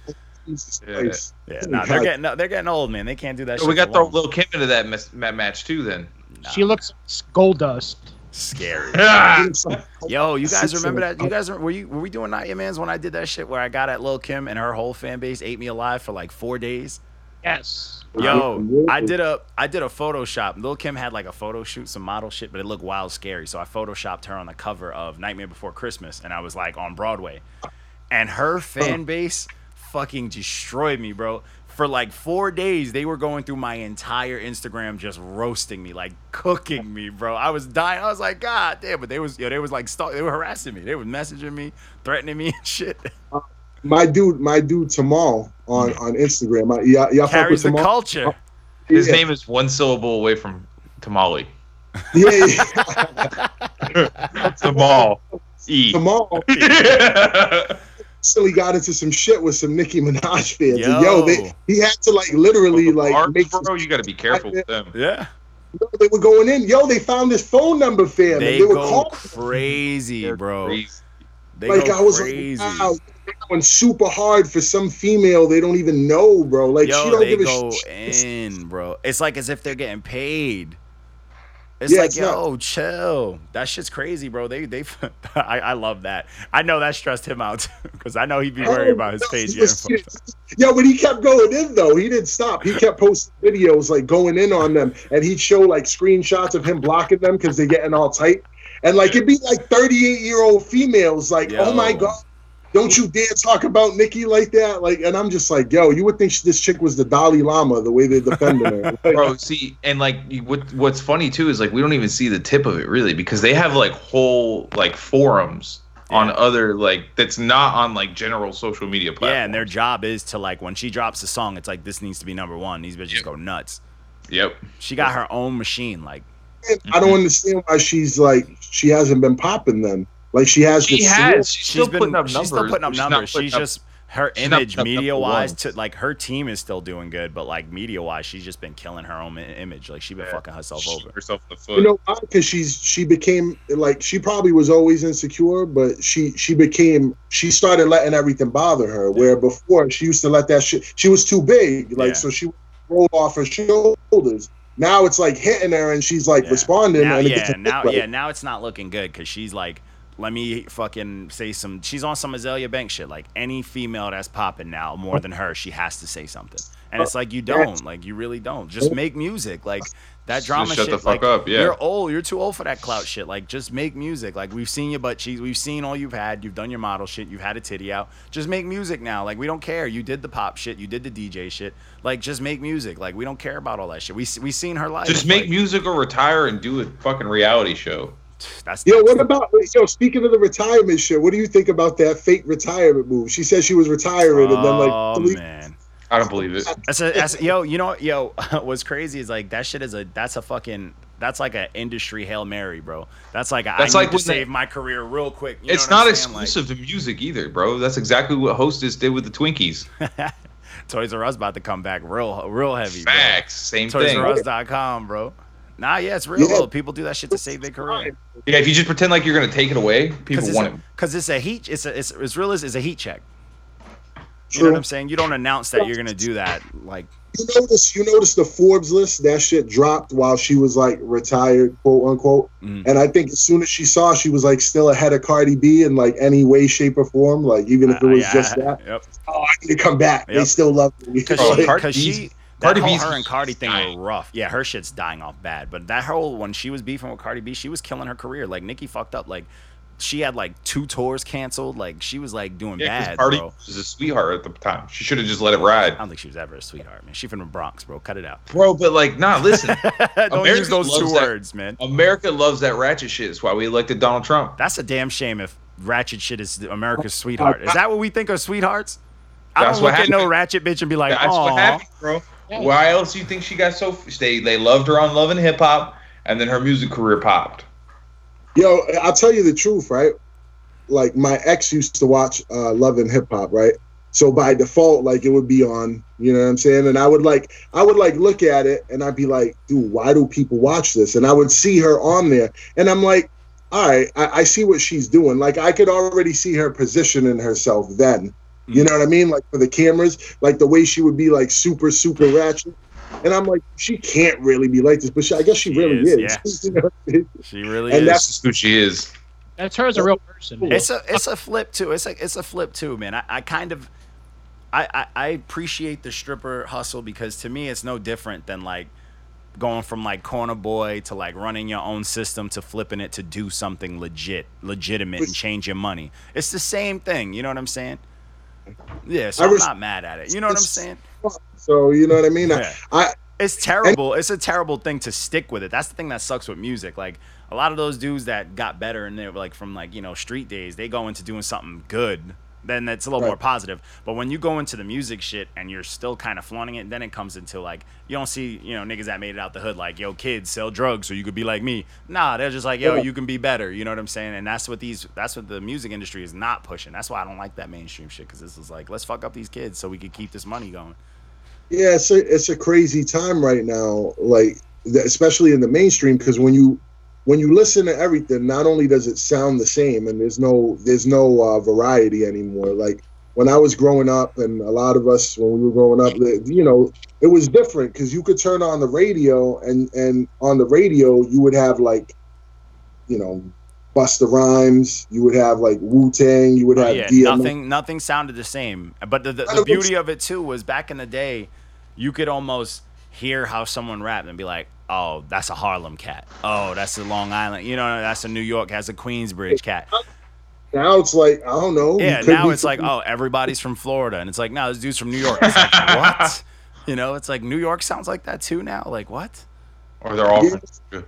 Yeah. Yeah, nah, they're getting they're getting old, man. They can't do that. So shit we got to throw long. Lil Kim into that mes- ma- match too. Then. She looks gold dust. scary. Yo, you guys remember that? You guys were you were we doing Not Your Man's when I did that shit where I got at Lil Kim and her whole fan base ate me alive for like four days? Yes. Yo, I did a I did a Photoshop. Lil Kim had like a photo shoot, some model shit, but it looked wild scary. So I photoshopped her on the cover of Nightmare Before Christmas, and I was like on Broadway, and her fan base fucking destroyed me, bro. For like four days, they were going through my entire Instagram, just roasting me, like cooking me, bro. I was dying. I was like, God damn! But they was, yo, they was like, stalk, they were harassing me. They were messaging me, threatening me and shit. My dude, my dude Tamal on on Instagram. I, y'all, y'all fuck with Carries the Tamal? culture. Uh, His Yeah. name is one syllable away from Tamale. Yeah, yeah. Tamal. E. Tamal yeah. silly got into some shit with some Nicki Minaj fans. Yo. And yo, they, he had to like literally like Barbs, make bro, you got to be careful with them. Yeah. they were going in. Yo, they found this phone number fam. They, and they were go calling. crazy, They're bro. crazy. They Like go I was crazy. like, wow, they're going super hard for some female they don't even know, bro. Like she Yo, don't they give a shit. in, bro. It's like as if they're getting paid. It's Yeah, like, it's not- yo, chill. That shit's crazy, bro. They, they, I, I love that. I know that stressed him out because I know he'd be worried oh, about his Oh, page he getting was- fucked up. But he kept going in though. He didn't stop. He kept posting videos like going in on them, and he'd show like screenshots of him blocking them because they're getting all tight. And like it'd be like 38 year old females like, oh my god, don't you dare talk about Nicki like that. Like, and I'm just like, yo, you would think this chick was the Dalai Lama the way they're defending her. Bro see and like you- what what's funny too is like we don't even see the tip of it really because they have like whole like forums on other like that's not on like general social media platforms Yeah, and their job is to like when she drops a song, it's like this needs to be number one. These bitches Yeah. go nuts. yep She got her own machine. Like, I don't understand why she's like she hasn't been popping them. Like she has she this has she's, she's still been putting up she's numbers still putting up but she's numbers. She's up- just her image media wise to like her team is still doing good, but like media wise, she's just been killing her own image. Like she's been Yeah. fucking herself shoot over. herself in the foot You know why? Because she's she became like she probably was always insecure, but she she became she started letting everything bother her. Where before she used to let that shit. She was too big, like Yeah. so she rolled off her shoulders. Now it's like hitting her, and she's like Yeah. responding. Now, and yeah, now, like- yeah, now it's not looking good because she's like, let me fucking say some. She's on some Azealia Banks shit. Like any female that's popping now more than her, she has to say something. And it's like you don't, like you really don't. Just make music, like that Just drama shut shit. the fuck like, up, yeah. you're old. You're too old for that clout shit. Like just make music. Like we've seen your butt cheeks. We've seen all you've had. You've done your model shit. You've had a titty out. Just make music now. Like we don't care. You did the pop shit. You did the DJ shit. Like just make music. Like we don't care about all that shit. We we seen her life. just make like, music or retire and do a fucking reality show That's Yo, what about yo? Speaking of the retirement shit, what do you think about that fake retirement move? She said she was retiring, and then like oh three- man. i don't believe it That's a, that's yo, you know, yo, what's crazy is like that shit is a that's a fucking that's like an industry hail mary, bro. That's like a, That's I like need to when they- save my career real quick. You it's what not saying? Like, exclusive to music either bro that's exactly what hostess did with the twinkies Toys R Us about to come back real real heavy. bro. facts same Toys thing R Us.com, bro. Nah, yeah, it's real. Yeah. People do that shit to save their career. yeah if you just pretend like you're gonna take it away people Because it's, want a- it 'cause it's a heat. It's a, it's as real as it's a heat check. You know True. what I'm saying? You don't announce that you're gonna do that. Like, You notice you notice the Forbes list that shit dropped while she was like retired, quote unquote. Mhm. And I think as soon as she saw she was like still ahead of Cardi B in like any way, shape, or form, like even if it uh, was yeah, just that, Yep. oh, I need to come back. They still love me. Because Bro, she, Cardi B's- that Cardi whole B's her and Cardi thing dying. were rough. Yeah, her shit's dying off bad. But that whole when she was beefing with Cardi B, she was killing her career. Like Nicki fucked up. Like she had like two tours canceled. Like she was like doing yeah, bad, Cardi bro. was a sweetheart at the time. She should have just let it ride. I don't think she was ever a sweetheart, man. She from the Bronx, bro. Cut it out. bro. But like, nah, listen. Don't America use those two that- words, man. America loves that ratchet shit. That's why we elected Donald Trump. That's a damn shame if ratchet shit is America's sweetheart. Is that what we think of sweethearts? I That's don't what look at no ratchet bitch and be like, oh, happened, bro. Why else do you think she got so? They they loved her on Love and Hip Hop, and then her music career popped. Yo, I'll tell you the truth, right? Like my ex used to watch uh, Love and Hip Hop, right? So by default, like it would be on, you know what I'm saying? And I would like, I would like look at it and I'd be like, dude, why do people watch this? And I would see her on there, and I'm like, all right, I, I see what she's doing. Like I could already see her positioning herself then. You know what I mean? Like for the cameras, like the way she would be like super, super ratchet. And I'm like, she can't really be like this, but she, I guess she, She really is, is. You know? she really And is. that's- That's just who she is. That's her as a real person. man. It's a it's a flip too. It's a it's a flip too, man. I, I kind of I, I I appreciate the stripper hustle because to me it's no different than like going from like corner boy to like running your own system to flipping it to do something legit, legitimate and change your money. It's the same thing. You know what I'm saying? Yeah, so I I'm res- not mad at it. You know what I'm saying? So you know what I mean? Yeah. I, I It's terrible. It's a terrible thing to stick with it. That's the thing that sucks with music. Like a lot of those dudes that got better and they're like from like you know street days, they go into doing something good. Then that's a little Right. more positive. But when you go into the music shit and you're still kind of flaunting it, then it comes into like you don't see you know niggas that made it out the hood like yo kids sell drugs so you could be like me. Nah, they're just like yo Yeah. you can be better. You know what I'm saying? And that's what these that's what the music industry is not pushing. That's why I don't like that mainstream shit because this is like let's fuck up these kids so we could keep this money going. yeah, it's a it's a crazy time right now. Like especially in the mainstream, because when you when you listen to everything, not only does it sound the same, and there's no there's no uh, variety anymore. Like when I was growing up, and a lot of us when we were growing up, you know, it was different because you could turn on the radio, and and on the radio you would have like, you know, Busta Rhymes, you would have like Wu Tang, you would Oh, have yeah, DMX. nothing nothing sounded the same. But the, the, the beauty of it too was back in the day, you could almost hear how someone rapped and be like, "Oh, that's a Harlem cat. Oh, that's a Long Island. You know, that's a New York has a Queensbridge cat." Now it's like I don't know. Yeah, now be it's like, "Oh, everybody's from Florida," and it's like, "No, this dude's from New York." It's like, what? You know, it's like New York sounds like that too now. Like what? Or they're all Yeah.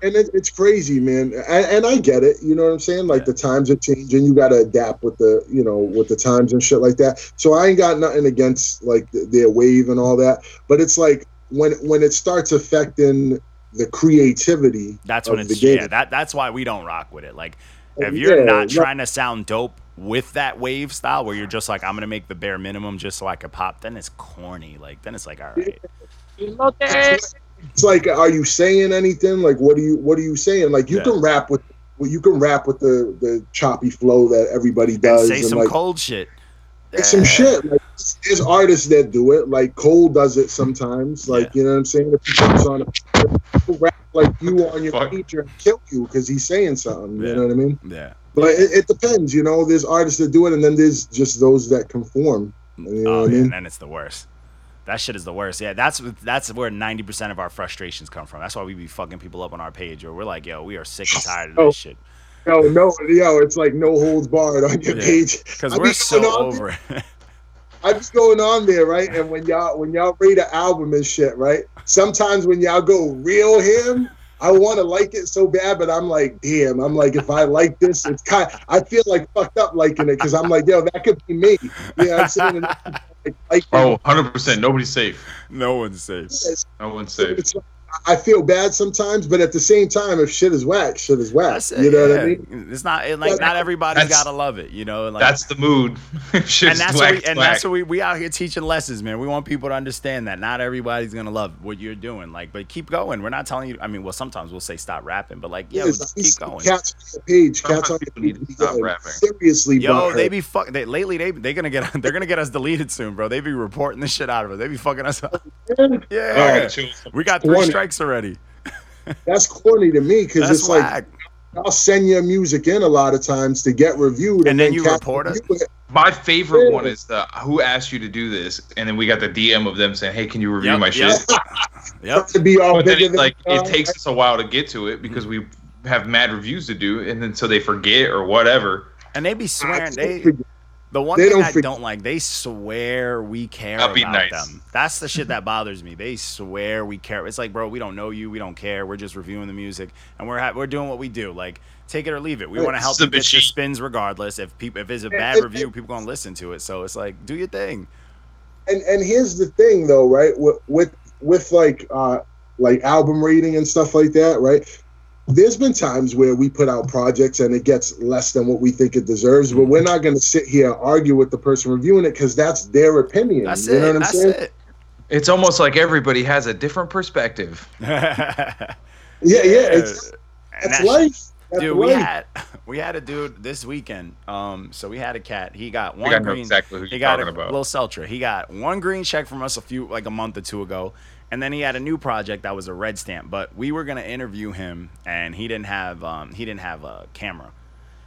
and it, it's crazy, man. And, and I get it. You know what I'm saying? Like Yeah. the times are changing. You got to adapt with the, you know, with the times and shit like that. So I ain't got nothing against like th- their wave and all that. But it's like when when it starts affecting the creativity. That's of when the it's yeah. That that's why we don't rock with it. Like oh, if you're not right. trying to sound dope with that wave style, where you're just like, I'm gonna make the bare minimum just so I can pop, then it's corny. Like then it's like, all right, It's like, are you saying anything? Like, what are you what are you saying? Like, you Yeah. can rap with. Well, you can rap with the the choppy flow that everybody and does, say some like, cold shit. Some shit. Like, there's artists that do it. Like Cole does it sometimes. Like Yeah. you know what I'm saying. If he comes on, he'll rap like you on your Fuck. feature and kill you because he's saying something. Yeah. You know what I mean? Yeah. But it, it depends. You know, there's artists that do it, and then there's just those that conform. You know Oh what I yeah, mean? and then it's the worst. That shit is the worst. Yeah, that's that's where ninety percent of our frustrations come from. That's why we be fucking people up on our page, or we're like, yo, we are sick and tired of Oh. this shit Yo, no, yo, it's like no holds barred on your Yeah. page. because we're so over it. I be going on there, right? And when y'all when y'all rate an album and shit, right? Sometimes when y'all go real him, I want to like it so bad, but I'm like, damn. I'm like, if I like this, it's kind. I feel like fucked up liking it because I'm like, yo, that could be me. You know I'm saying? And like, like Oh, 100%. Nobody's safe. no one's safe. it's, No one's safe. it's like, I feel bad sometimes, but at the same time, if shit is whack, shit is whack. That's. You know yeah. what I mean? It's not it, like Yeah, not everybody's that's- gotta love it, you know. Like, That's the mood. And that's whack, what we, and whack. that's what we we out here teaching lessons, man. We want people to understand that not everybody's gonna love what you're doing. Like, but keep going. We're not telling you. I mean, well, sometimes we'll say stop rapping, but like, yo, Yes, just keep going. Cats on the page, cats Sometimes on the people need to page, stop rapping. Seriously, Yo, butthurt. they be fuck. They, lately, they they gonna get they're gonna get us deleted soon, bro. They be reporting the shit out of us. They be fucking us up. Yeah, gotta we got three Corny. Strikes already. That's corny to me because That's it's like. I'll send your music in a lot of times to get reviewed, And then you report it? review My favorite Yeah. one is the who asked you to do this, and then we got the DM of them saying, "Hey, can you review Yep, my yep. shit?" Yep. To be all But then bigger it, like it takes us a while to get to it because we have mad reviews to do, and then so they forget or whatever. And they be swearing. They forget. The one They thing don't I forget. don't like. They swear we care That'd be about nice. them. That's the shit that bothers me. They swear we care. It's like, bro, we don't know you. We don't care. We're just reviewing the music, and we're ha- we're doing what we do. Like, take it or leave it. We want to help it's a you get your spins regardless. If people if it's a bad and- review, people gonna listen to it. So it's like, do your thing. and and here's the thing though, right? With with, with like uh like album rating and stuff like that, right? There's been times where we put out projects and it gets less than what we think it deserves, but we're not going to sit here and argue with the person reviewing it because that's their opinion. That's you it. know what I'm That's saying? it. It's almost like everybody has a different perspective. Yeah, yeah, it's, And that's life. That's Dude, we had we had a dude this weekend. Um, so we had a cat. He got one think I know green. exactly who he you're got talking a about. Lil Seltra. He got one green check from us a few like a month or two ago, and then he had a new project that was a red stamp. But we were gonna interview him, and he didn't have um he didn't have a camera.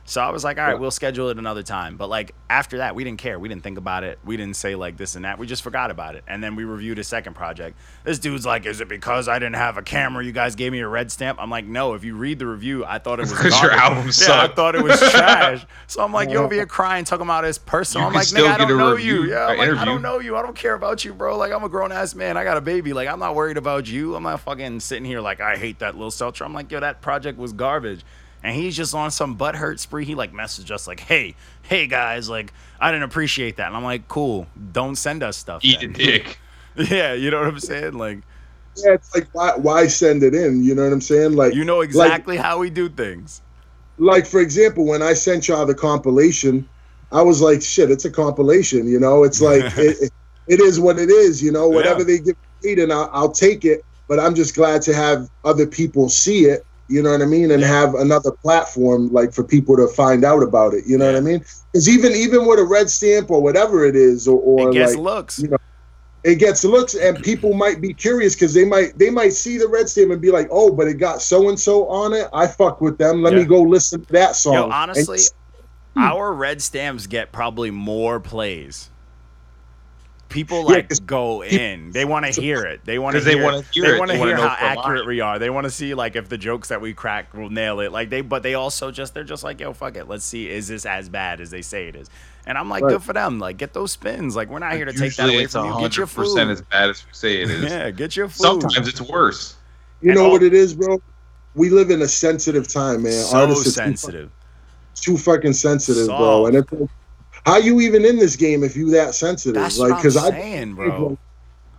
So I was like, all right, we'll schedule it another time. But like after that, we didn't care. We didn't think about it. We didn't say like this and that. We just forgot about it. And then we reviewed a second project. This dude's like, is it because I didn't have a camera? You guys gave me a red stamp. I'm like, no. If you read the review, I thought it was Because your album Yeah, I thought it was trash. So I'm like, you over here crying, talking about his personal. You I'm like, nigga, I don't know review, you. Yeah, like, I don't know you. I don't care about you, bro. Like, I'm a grown ass man. I got a baby. Like, I'm not worried about you. I'm not fucking sitting here like I hate that little Seltra. I'm like, yo, that project was garbage. And he's just on some butthurt spree. He like messaged us like, hey, hey guys, like I didn't appreciate that. And I'm like, cool. Don't send us stuff. Eat a dick. yeah, you know what I'm saying? Like, Yeah, it's like why why send it in? You know what I'm saying? Like you know exactly how we do things. like for example, when I sent y'all the compilation, I was like, shit, it's a compilation. You know, it's like it, it, it is what it is. You know, whatever Yeah. they give me, and I'll, I'll take it. But I'm just glad to have other people see it You know what I mean? And have another platform like for people to find out about it. You know what I mean? Because even even with a red stamp or whatever it is, or, or It gets like looks. you know, it gets looks, and people might be curious because they might they might see the red stamp and be like, oh, but it got so and so on it. I fuck with them. Let Yeah. me go listen to that song. Yo, honestly, s- our red stamps get probably more plays. People Yeah, like 'cause go in. They want to hear it. They want to 'Cause they wanna hear They want to They wanna hear how accurate lying. we are. They want to see like if the jokes that we crack will nail it. Like they, but they also just they're just like, yo, fuck it. Let's see, is this as bad as they say it is? And I'm like, Right. good for them. Like, get those spins. Like, we're not here to take that away it's from you. Get your 100% food. as bad as we say it is. Yeah, get your food. Sometimes it's worse. you and know all- what it is, bro. We live in a sensitive time, man. so Artists sensitive. too fucking sensitive, bro. And it's like, how you even in this game if you that sensitive? That's like, because I'm I, saying, bro.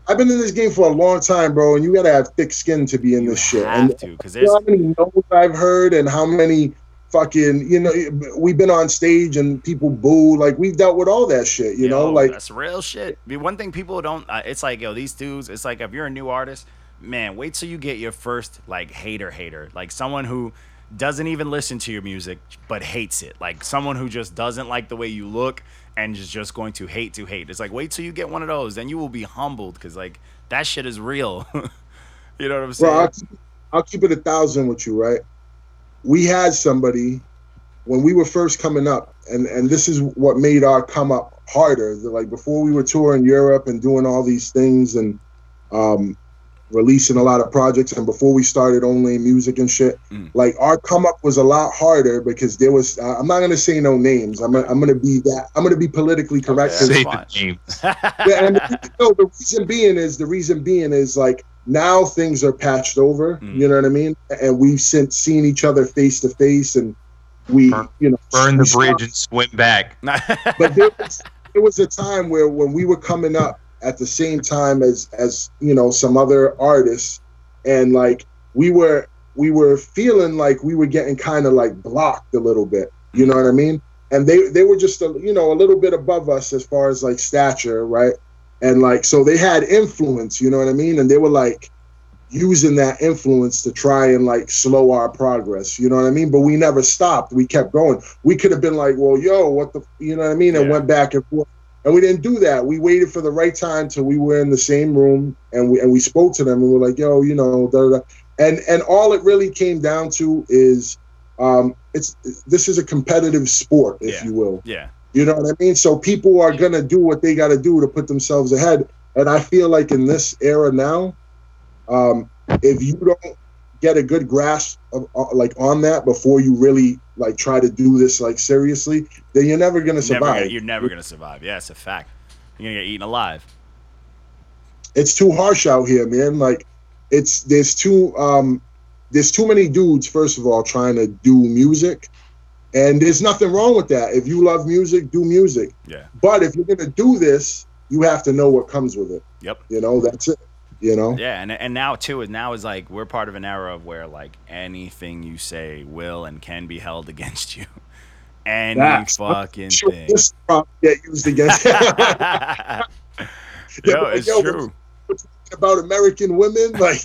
I've been in this game for a long time, bro, and you gotta have thick skin to be in You this shit. have And to, because there's how many no's I've heard, and how many fucking, you know, we've been on stage and people boo. Like we've dealt with all that shit, you know. Like that's real shit. I mean, one thing people don't. Uh, it's like yo, these dudes. It's like if you're a new artist, man, wait till you get your first like hater hater, like someone who doesn't even listen to your music but hates it, like someone who just doesn't like the way you look and is just going to hate to hate. It's like wait till you get one of those, then you will be humbled because like that shit is real. you know what I'm saying? Bro, I'll keep, I'll keep it a thousand with you, right? We had somebody when we were first coming up, and and this is what made our come up harder. Like before, we were touring Europe and doing all these things and um, releasing a lot of projects, and before we started only music and shit, Mm. like our come up was a lot harder because there was. Uh, I'm not gonna say no names. I'm gonna, I'm gonna be that. I'm gonna be politically correct. Okay. 'cause Say the names. yeah, and the, no, the reason being is the reason being is like now things are patched over. Mm. You know what I mean? And we've since seen each other face to face, and we, Burn- you know, Burn the bridge and swim back. but there was, there was a time where when we were coming up at the same time as as you know some other artists, and like we were we were feeling like we were getting kind of like blocked a little bit. You know what I mean? And they they were just a, you know a little bit above us as far as like stature, right? And like so they had influence. You know what I mean? And they were like using that influence to try and like slow our progress. You know what I mean? But we never stopped. We kept going. We could have been like, well, yo, what the, you know what I mean? And Yeah. went back and forth. And we didn't do that. We waited for the right time till we were in the same room and we and we spoke to them and we're like, yo, you know, da, da, da. and and all it really came down to is um it's this is a competitive sport, if Yeah. you will. yeah. You know what I mean? So people are gonna do what they got to do to put themselves ahead. And I feel like in this era now, um, if you don't get a good grasp of uh, like on that before you really like try to do this like seriously, then you're never gonna Never survive. gonna, you're never gonna survive. Yeah, it's a fact. You're gonna get eaten alive. it's too harsh out here, man. Like it's there's too um there's too many dudes, first of all, trying to do music. And there's nothing wrong with that. If you love music, do music. Yeah. But if you're gonna do this, you have to know what comes with it. Yep. You know, that's it. You know? Yeah, and and now too is now is like we're part of an era of where like anything you say will and can be held against you. Any Facts. fucking Sure, thing. this probably get used against Yo, it's Yo, true. about American women. Like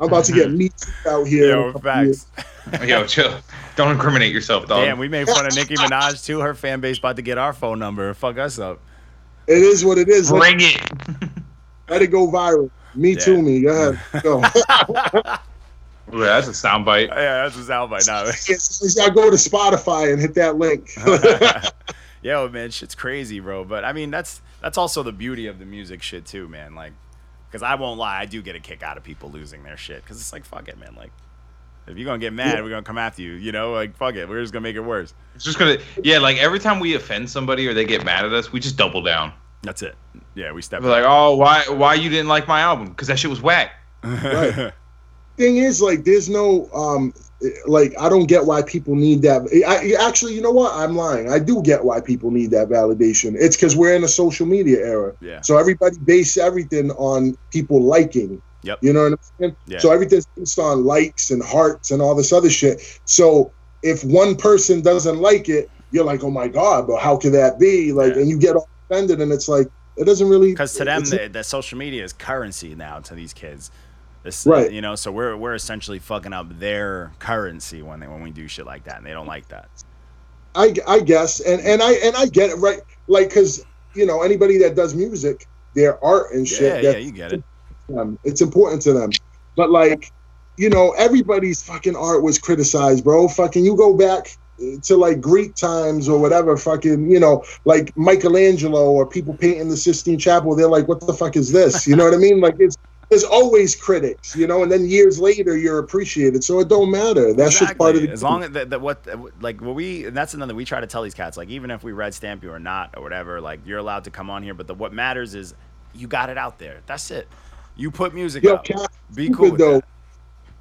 I'm about to get me out here. in a Yo, facts. years. Yo, chill. Don't incriminate yourself, dog. Damn, we made fun of Nicki Minaj too. Her fan base about to get our phone number and fuck us up. It is what it is. Let, Bring it. let it go viral. Me Yeah. too, me. Go ahead. Go. Ooh, that's a soundbite. Yeah, that's a soundbite now. Yes, I go to Spotify and hit that link. Yo, man, shit's crazy, bro. But I mean, that's that's also the beauty of the music shit too, man. Like, because I won't lie, I do get a kick out of people losing their shit. Because it's like, fuck it, man. Like, if you're gonna get mad, Yeah. we're gonna come after you. You know, like, fuck it, we're just gonna make it worse. It's just gonna, yeah, like every time we offend somebody or they get mad at us, we just double down. That's it. Yeah, we step. We're like, oh, why, why you didn't like my album? Because that shit was whack. Right. Thing is, like, there's no, um, like, I don't get why people need that. I actually, you know what? I'm lying. I do get why people need that validation. It's because we're in a social media era. Yeah. So everybody base everything on people liking. Yep. You know what I'm saying? Yeah. So everything's based on likes and hearts and all this other shit. So if one person doesn't like it, you're like, oh my god, but how could that be? Like, Yeah. and you get offended, and it's like it doesn't really Because to them, the, the social media is currency now to these kids. This, uh, Right. You know, so we're we're essentially fucking up their currency when they when we do shit like that, and they don't like that. I, I guess, and and I and I get it right, like because you know anybody that does music, their art and shit, yeah, that you get it. them. It's important to them. But like, you know, everybody's fucking art was criticized, bro. Fucking you go back to like Greek times or whatever, fucking, you know, like Michelangelo or people painting the Sistine Chapel, they're like, what the fuck is this? You know what I mean? Like it's there's always critics, you know, and then years later you're appreciated. So it don't matter. That's just part of the as long as that, that what like what we and that's another we try to tell these cats like even if we red stamp you or not or whatever like you're allowed to come on here but the what matters is you got it out there that's it you put music Yo, out cats be cool though. that.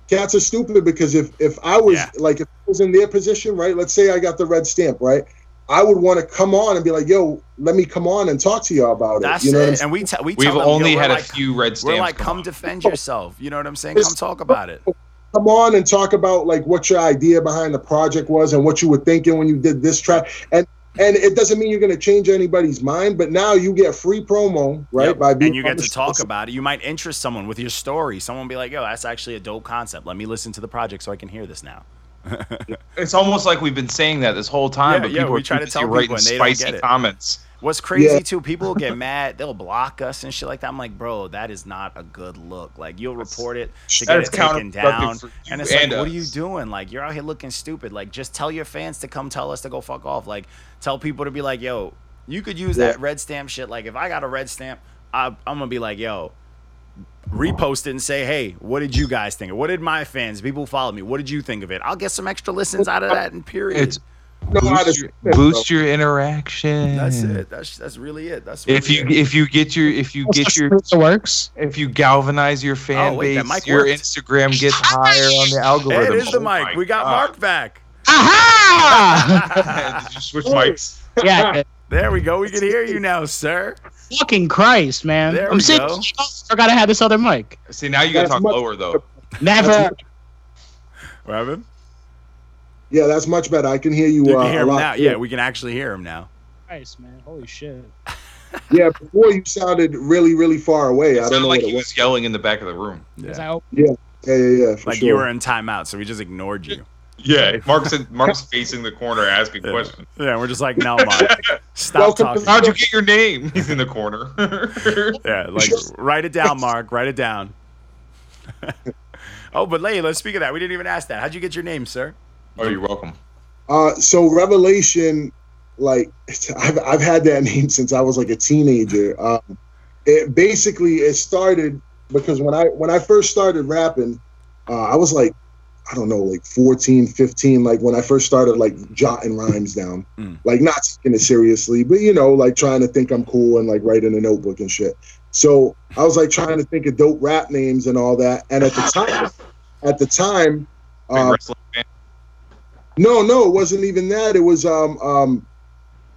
Cats are stupid because if if I was Yeah. like if I was in their position, right? Let's say I got the red stamp, right? I would want to come on and be like, "Yo, let me come on and talk to y'all about that's it." You know it and we tell we We've tell them, only we're had a like- few red stamps. we're like come come on. defend yourself you know what I'm saying come talk about it Come on and talk about like what your idea behind the project was and what you were thinking when you did this track. And and it doesn't mean you're going to change anybody's mind, but now you get free promo, right? Yep. By being and you get on the to talk show. about it. You might interest someone with your story. Someone will be like, "Yo, that's actually a dope concept. Let me listen to the project so I can hear this now." It's almost like we've been saying that this whole time, Yeah, but people we are trying to tell people writing and they don't spicy get it. comments. What's crazy Yeah. too, people will get mad. They'll block us and shit like that. I'm like, bro, that is not a good look. Like you'll report it to get it taken down, and it's like, and what are you doing? Like you're out here looking stupid. Like just tell your fans to come tell us to go fuck off. Like tell people to be like, yo, you could use that red stamp shit. Like if I got a red stamp, I, I'm gonna be like, yo, repost it and say, hey, what did you guys think? What did my fans, people who follow me, what did you think of it? I'll get some extra listens out of that. in period. It's Know boost your, boost your interaction. that's it. That's that's really it. That's If you it. if you get your if you get your works. if you galvanize your fan Oh, wait, base, your worked. Instagram gets higher on the Hey, algorithm. it is the Oh mic. my We got God. Mark back. Aha! Did you switch mics? yeah, There we go. We can hear you now, sir. fucking Christ, man. There I'm we sick. go. I gotta have this other mic. See, now you gotta talk lower though. Never. Robin? Yeah, that's much better. I can hear you. You uh, hear him now. Yeah, we can actually hear him now. Nice man. Holy shit. yeah. Before you sounded really, really far away. It I don't know like what he it was. was yelling in the back of the room. Because Yeah. Yeah, yeah, yeah. For Like sure. you were in timeout, so we just ignored you. Yeah, Mark's in, Mark's facing the corner asking Yeah. questions. Yeah, we're just like, no, Mark. Stop Welcome talking. How'd you get your name? He's in the corner. Yeah, like write it down, Mark. Write it down. oh, but Lay, let's speak of that. We didn't even ask that. How'd you get your name, sir? Oh, you're welcome. Uh, so Revelation, like I've I've had that name since I was like a teenager. Um, it basically it started because when I when I first started rapping, uh, I was like I don't know like 14, 15, like when I first started like jotting rhymes down, Mm. like not taking it seriously, but you know like trying to think I'm cool and like writing a notebook and shit. So I was like trying to think of dope rap names and all that. And at the time, at the time, uh, wrestling fan. No, no, it wasn't even that. It was um um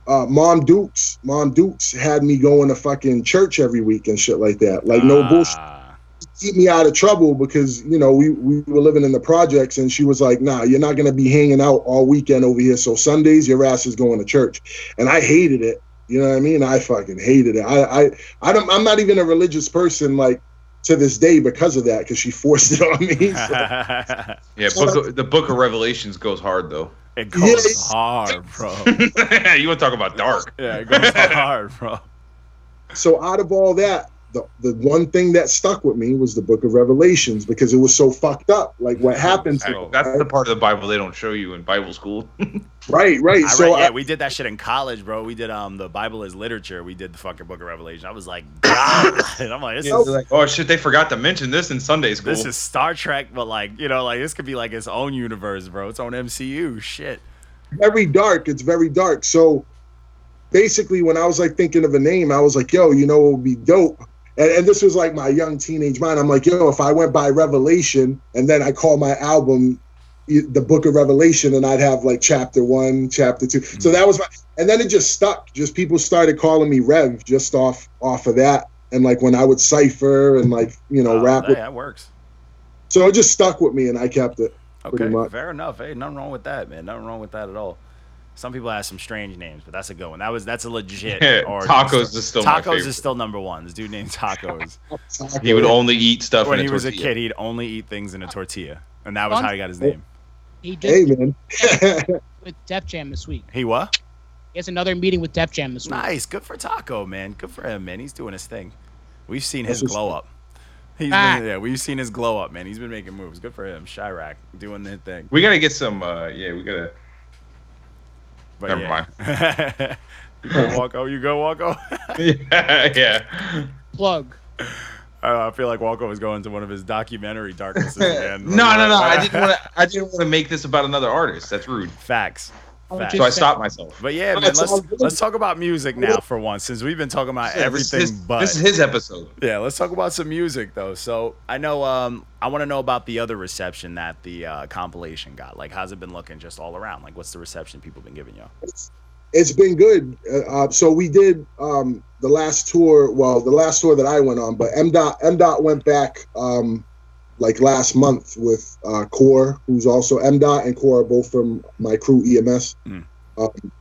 uh Mom Dukes. Mom Dukes had me going to fucking church every week and shit like that. Like no bullshit. Ah. Keep me out of trouble because you know we we were living in the projects and she was like, "Nah, you're not gonna be hanging out all weekend over here. So Sundays your ass is going to church." And I hated it. You know what I mean? I fucking hated it. I I I don't. I'm not even a religious person like to this day because of that because she forced it on me. So- Yeah, book of, the Book of Revelations goes hard though. it goes Yes. hard, bro. you want to talk about dark? Yeah, it goes hard, bro. so out of all that the, the one thing that stuck with me was the book of revelations because it was so fucked up like what happens to That's the part of the Bible they don't show you in Bible school. right right I so read, yeah, I- we did that shit in college, bro. We did um the Bible is literature. We did the fucking Book of Revelation. I was like, God. I'm like, this Yeah, is like, oh shit, they forgot to mention this in Sunday school. this is Star Trek, but like you know, like this could be like its own universe, bro. Its own MCU. Shit. very dark it's very dark so basically when i was like thinking of a name i was like yo you know it would be dope and, and this was like my young teenage mind i'm like yo if i went by revelation and then i call my album the book of revelation and i'd have like chapter one chapter two so mm. that was my and then it just stuck just people started calling me rev just off off of that and like when i would cipher and like you know Oh, rap hey, with, that works. so it just stuck with me and i kept it Okay, fair enough. Hey, nothing wrong with that, man. Nothing wrong with that at all. Some people have some strange names, but that's a good one. That was that's a legit. Yeah, tacos is still my tacos favorite. is still number one. This dude named Tacos. He would only eat stuff when in he a was a kid, he'd only eat things in a tortilla, and that was how he got his name. He Hey man. with Def Jam this week. He what? He has another meeting with Def Jam this week. Nice, good for Taco, man. Good for him, man. He's doing his thing. We've seen his glow up. He's Ah. been, yeah, we've seen his glow up, man. He's been making moves. Good for him. Chirac doing his thing. We gotta get some. uh Yeah, we gotta. But Never yeah. mind. you go Walko. You go Walko. yeah, yeah. Plug. Uh, I feel like Walko was going to one of his documentary darknesses again. no, no, no. I didn't want to. I didn't want to make this about another artist. That's rude. Facts. Facts. So I stopped myself. But yeah, man, let's let's talk about music now for once, since we've been talking about Yeah, everything this, is his, but this is his episode. yeah. Let's talk about some music though. So I know um I want to know about the other reception that the uh, compilation got. Like, how's it been looking just all around? Like, what's the reception people been giving you? it's been good. Uh, uh, so we did um, the last tour. Well, the last tour that I went on, but M dot M dot went back um, like last month with uh, Core, who's also M dot and Core are both from my crew EMS. Mm. Um,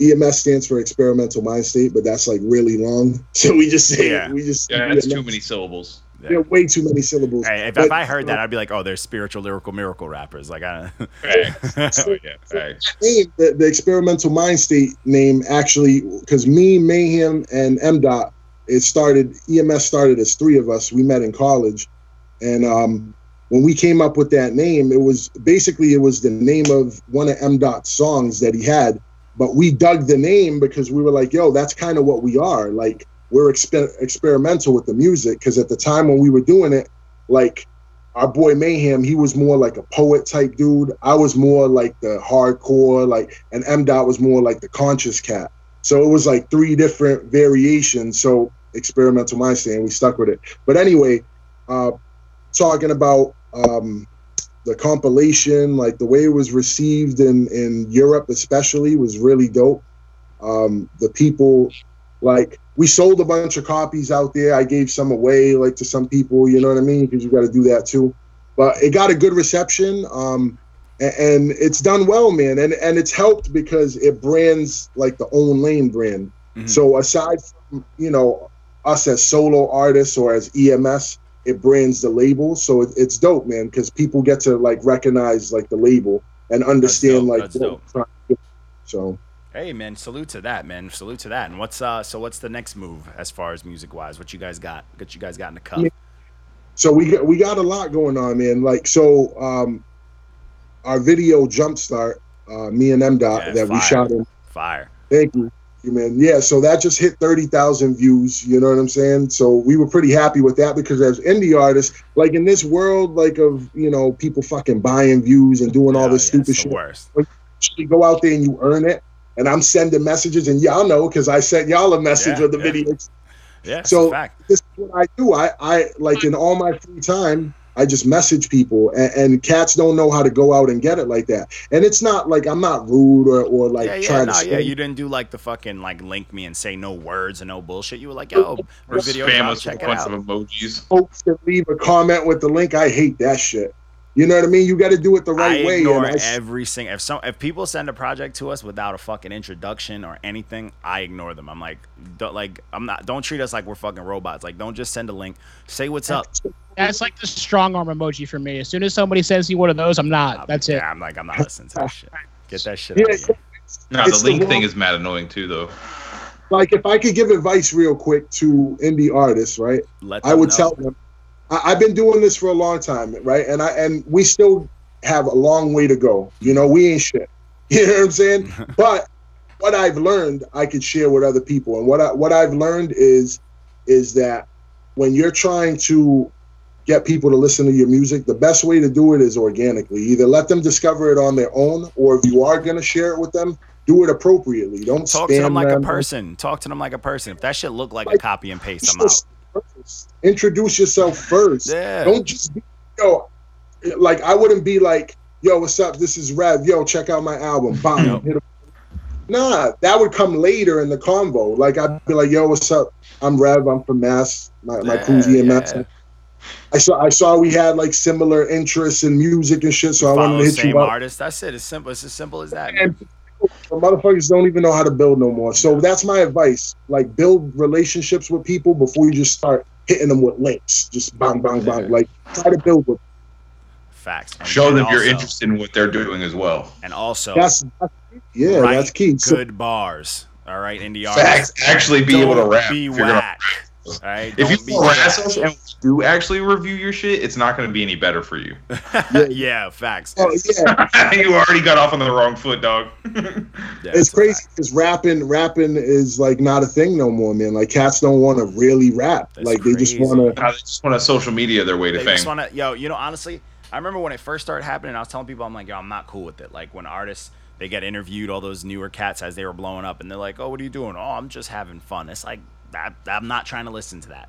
EMS stands for Experimental Mind State, but that's like really long, so we just say Yeah. we just Yeah, that's EMS. too many syllables. Yeah, way too many syllables. Hey, if, But- if I heard that, I'd be like, oh, they're spiritual lyrical miracle rappers. Like, I. Facts. oh yeah, facts. name, the, the experimental mind state name actually because me mayhem and m dot it started ems started as three of us we met in college and um when we came up with that name it was basically it was the name of one of m dot's songs that he had but we dug the name because we were like yo that's kind of what we are like we're exper- experimental with the music because at the time when we were doing it like our boy Mayhem, he was more like a poet type dude. I was more like the hardcore, like, and M Dot was more like the conscious cat. So it was like three different variations. So experimental mind and we stuck with it. But anyway, uh, talking about um, the compilation, like the way it was received in in Europe, especially, was really dope. Um, the people, like, we sold a bunch of copies out there. I gave some away, like to some people. You know what I mean? Because you got to do that too. But it got a good reception, um, and it's done well, man. And and it's helped because it brands like the own lane brand. Mhm. So aside from you know us as solo artists or as EMS, it brands the label. So it, it's dope, man, because people get to like recognize like the label and understand like that's what dope. to. So Hey man, salute to that man. Salute to that. And what's uh so what's the next move as far as music wise? What you guys got? What you guys got in the cup? So we got we got a lot going on, man. Like so, um, our video Jumpstart, uh, me and M Dot Yeah, that we shot in. Fire. Thank you man. Yeah, so that just hit thirty thousand views. You know what I'm saying? So we were pretty happy with that because as indie artists, like in this world, like of you know people fucking buying views and doing all this yeah, stupid shit. worst. You go out there and you earn it. And I'm sending messages, and y'all know because I sent y'all a message Yeah, of the yeah. video Yeah, So- this is what I do. I, I like in all my free time, I just message people, and, and cats don't know how to go out and get it like that. And it's not like I'm not rude or, or like yeah, yeah, trying no, to. yeah. You didn't do like the fucking like link me and say no words and no bullshit. You were like, yo, Or your video spam drop, us with a bunch out. of emojis. Folks that leave a comment with the link, I hate that shit. You know what I mean? You got to do it the right I way. ignore and I, every single if some if people send a project to us without a fucking introduction or anything, I ignore them. I'm like, don't like I'm not. Don't treat us like we're fucking robots. Like, don't just send a link. Say what's up. That's like the strong arm emoji for me. As soon as somebody sends me one of those, I'm not. That's it. Yeah, I'm like, I'm not listening to that shit. Get that shit Yeah, out. No, It's the the link thing is mad annoying too, though. like if I could give advice real quick to indie artists, right? Let I would know. tell them. I, I've been doing this for a long time, right? And I and we still have a long way to go. You know, we ain't shit. You know what I'm saying? but what I've learned, I could share with other people. And what I what I've learned is is that when you're trying to get people to listen to your music, the best way to do it is organically. Either let them discover it on their own, or if you are gonna share it with them, do it appropriately. Don't Talk spam to them like a person. Talk to them like a person. If that shit look like a copy and paste, I'm out. Introduce yourself first. Yeah. Don't just be, yo, like I wouldn't be like, yo, what's up? This is Rev. Yo, check out my album. Bam. Yep. Nah, that would come later in the convo. Like I'd be like, yo, what's up? I'm Rev. I'm from Mass. My my Yeah, crew's EMS. yeah. I saw I saw we had like similar interests in music and shit, so I wanted to hit same you up. artist. That's it. It's simple. It's as simple as that. And motherfuckers don't even know how to build no more. So that's my advice. Like build relationships with people before you just start hitting them with links. Just bang, bang, bang. Like try to build with. Facts. And- Show and them you're interested in what they're doing as well. And also, That's, that's yeah, that's key. So, good bars. All right, indie Facts. artists. Actually, be able to Don't rap. Be if whack. All right. If you don't harass us and do actually review your shit, it's not going to be any better for you. yeah, facts. oh yeah, you already got off on the wrong foot, dog. Yeah, it's crazy fact. because rapping, rapping is like not a thing no more, man. Like cats don't want to really rap. That's like they just want to. Nah, they just want to social media their way to They fame. just want to, yo, you know, honestly, I remember when it first started happening, I was telling people, I'm like, yo, I'm not cool with it. Like when artists, they get interviewed, all those newer cats as they were blowing up, and they're like, oh, what are you doing? Oh, I'm just having fun. It's like, I, I'm not trying to listen to that.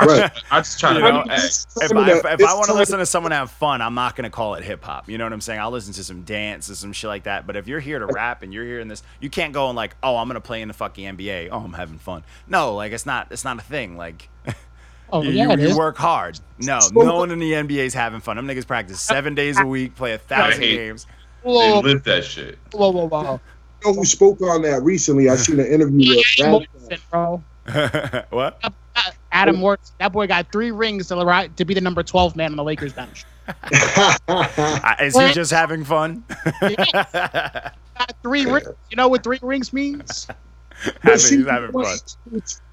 Right. I'm just trying You to know, know. if, if I, if, if I want to listen to someone have fun, I'm not gonna call it hip hop. You know what I'm saying? I'll listen to some dance and some shit like that. But if you're here to rap and you're hearing this, you can't go and like, oh, I'm gonna play in the fucking NBA. Oh, I'm having fun. No, like it's not. It's not a thing. Like Oh you, yeah, it you work hard. No, So- no one in the NBA is having fun. Them niggas practice seven days a week, play a thousand hate- games. They live that shit. whoa, whoa, whoa. You know who spoke on that recently? I seen an interview with Rap. Morrison, bro. what? Uh, Adam Morrison. That boy got three rings to, ri- to be the number 12 man on the Lakers bench. Is he just having fun? Got three rings. You know what three rings means? Having, see, he's having fun.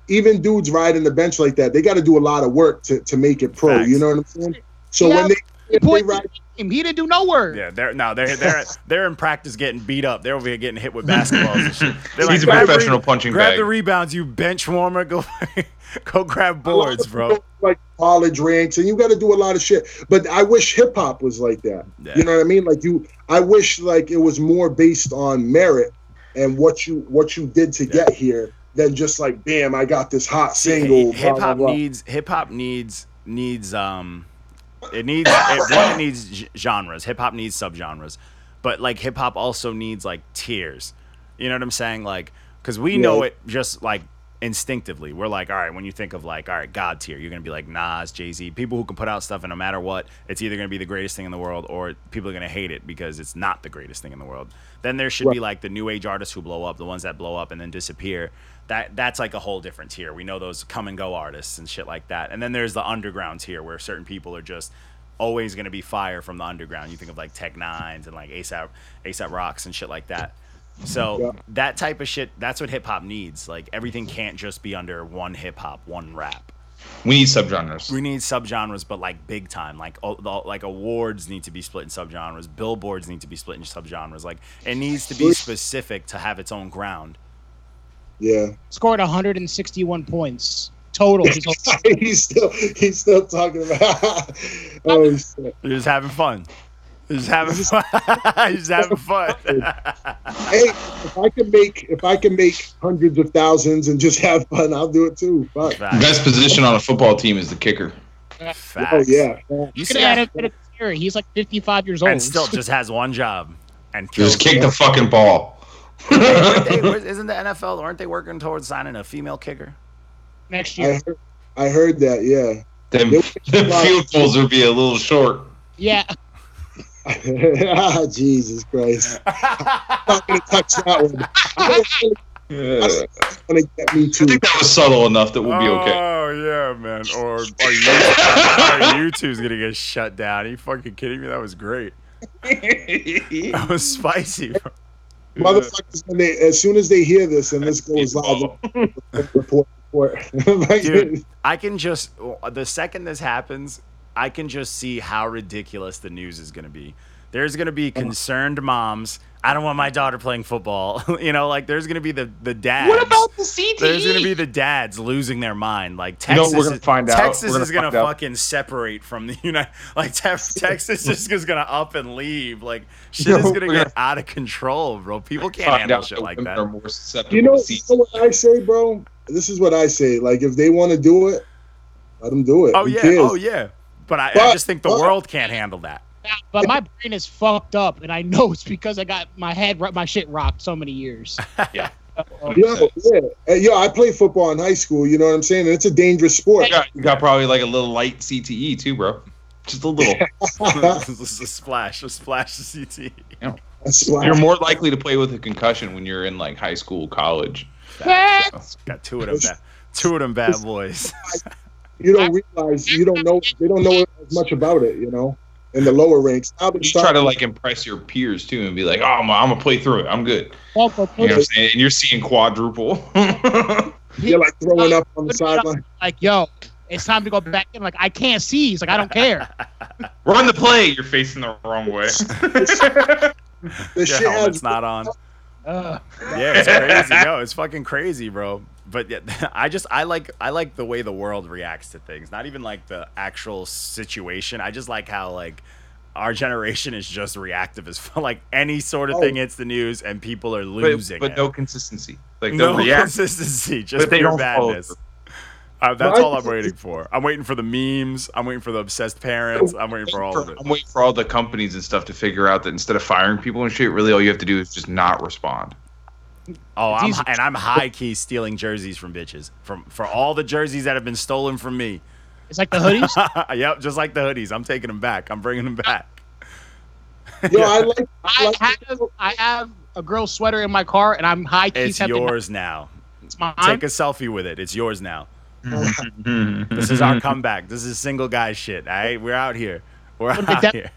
Even dudes riding the bench like that, they got to do a lot of work to, to make it pro. Facts. You know what I'm saying? So Yeah. when they, if they ride, him. He didn't do no work. Yeah, they're no, they're they're they're in practice getting beat up. They're over here getting hit with basketballs and shit. They're He's a "Grab the professional punching Grab bag." the rebounds, you bench warmer. Go go grab boards, bro. like college ranks, and you got to do a lot of shit. But I wish hip hop was like that. Yeah. You know what I mean? Like you, I wish like it was more based on merit and what you what you did to get here than just like, bam, I got this hot single. Hip hop needs hip hop needs needs um it needs it, one it needs genres. Hip hop needs subgenres, but like hip hop also needs like tiers. You know what I'm saying? Like because we know it just like instinctively. We're like, all right, when you think of like, all right, God tier, you're gonna be like Nas, Jay Z, people who can put out stuff and no matter what, it's either gonna be the greatest thing in the world or people are gonna hate it because it's not the greatest thing in the world. Then there should be like the new age artists who blow up, the ones that blow up and then disappear. That that's like a whole different tier. We know those come and go artists and shit like that. And then there's the underground tier where certain people are just always gonna be fire from the underground. You think of like Tech Nines and like ASAP ASAP Rocks and shit like that. So Yeah. that type of shit, that's what hip hop needs. Like everything can't just be under one hip hop, one rap. We need subgenres. We need subgenres, but like big time. Like all, the, like awards need to be split in subgenres. Billboards need to be split in subgenres. Like it needs to be specific to have its own ground. Yeah, Scored 161 points total. he's still he's still talking about. oh shit! You're just having fun. You're just having fun. You're just having fun. Hey, if I can make if I can make hundreds of thousands and just have fun, I'll do it too. Fuck. Best position on a football team is the kicker. Oh, Facts. Oh yeah. You You could add it to the tier. He's like 55 years old. and still just has one job and. Just kick the fucking ball. Aren't they- isn't the NFL? Aren't they working towards signing a female kicker? next I year. heard, I heard that. Yeah. Them, them field goals would be a little short. Yeah. Ah, Jesus Christ. I'm not gonna touch that one. I don't really want to get me I think that was subtle enough that we'll be okay. Oh yeah, man. Or are YouTube, or YouTube's gonna get shut down. Are you fucking kidding me? That was great. That was spicy. Bro. Motherfuckers, when they, as soon as they hear this and this goes live, report, report. Dude, I can just the second this happens, I can just see how ridiculous the news is gonna be. There's gonna be concerned moms. I don't want my daughter playing football. you know, like there's gonna be the the dads. What about the CTE? There's gonna be the dads losing their mind. Like You know Texas, what we're gonna is- find out? Texas We're gonna is gonna find out. fucking separate from the United. Like te- Texas just is gonna up and leave. Like shit Yo, is gonna get gonna- out of control, bro. People can't Find handle shit like women that. Are more susceptible you know, to you know what I say, bro? This is what I say. Like, if they want to do it, let them do it. Oh Who yeah, cares? oh yeah. But I, I just think the but- world can't handle that. But my brain is fucked up, and I know it's because I got my head, my shit rocked so many years. Yeah. Yo, yeah. Hey, yo, I played football in high school. You know what I'm saying? And it's a dangerous sport. You got, you got probably like a little light CTE too, bro. Just a little. Just a splash, a splash of CT. A splash. You're more likely to play with a concussion when you're in like high school, college. Got two of them bad, two of them bad boys. you don't realize you don't know they don't know as much about it, you know, in the lower ranks. Now they're You try to like impress your peers too, and be like, "Oh, I'm, I'm gonna play through it. I'm good." You know what I'm saying? And you're seeing quadruple. you're like throwing up on the sideline. like, yo, it's time to go back in. Like, I can't see. He's like, I don't care. Run the play. You're facing the wrong way. The Your shit helmet's has not on. Uh, Yeah, it's crazy. Yo, it's fucking crazy, bro. But yeah, I just I like I like the way the world reacts to things. Not even like the actual situation. I just like how like our generation is just reactive as fuck. Like any sort of Oh. thing hits the news and people are losing. but it. no consistency. Like no react. consistency, just but they pure don't follow badness. Uh, that's all I'm waiting for. I'm waiting for the memes. I'm waiting for the obsessed parents. I'm waiting for all of it. I'm waiting for all the companies and stuff to figure out that instead of firing people and shit, really all you have to do is just not respond. Oh, I'm, easy. and I'm high key stealing jerseys from bitches. From for all the jerseys that have been stolen from me. it's like the hoodies. yep, just like the hoodies. I'm taking them back. I'm bringing them back. Yo, I like. I I like have I have a girl sweater in my car, and I'm high key It's tempted. yours now. It's mine. Take a selfie with it. It's yours now. Mm-hmm. This is our comeback. This is single guy shit. All right, we're out here. We're out here.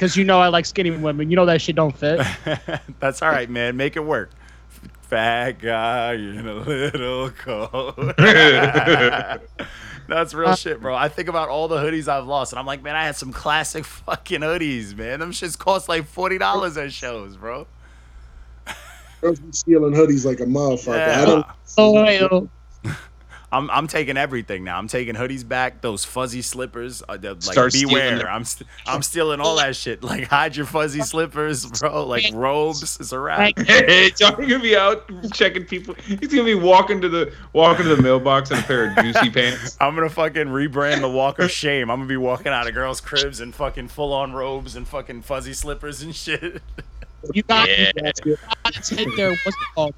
Because you know I like skinny women. You know that shit don't fit. That's all right, man. Make it work. Fat guy in a little coat. That's real uh, shit, bro. I think about all the hoodies I've lost, and I'm like, man, I had some classic fucking hoodies, man. Them shits cost like forty dollars at shows, bro. girls be stealing hoodies like a motherfucker. Yeah. I don't. Oh, wait, oh. I'm I'm taking everything now. I'm taking hoodies back, those fuzzy slippers. Uh, the- like Start beware. them. I'm st- I'm stealing all that shit. Like hide your fuzzy slippers, bro. Like robes. It's a wrap. Like, Hey, John's gonna be out checking people. He's gonna be walking to the walking to the mailbox in a pair of juicy pants. I'm gonna fucking rebrand the walk of shame. I'm gonna be walking out of girls' cribs in fucking full on robes and fucking fuzzy slippers and shit. you got Yeah. to take their what's it called?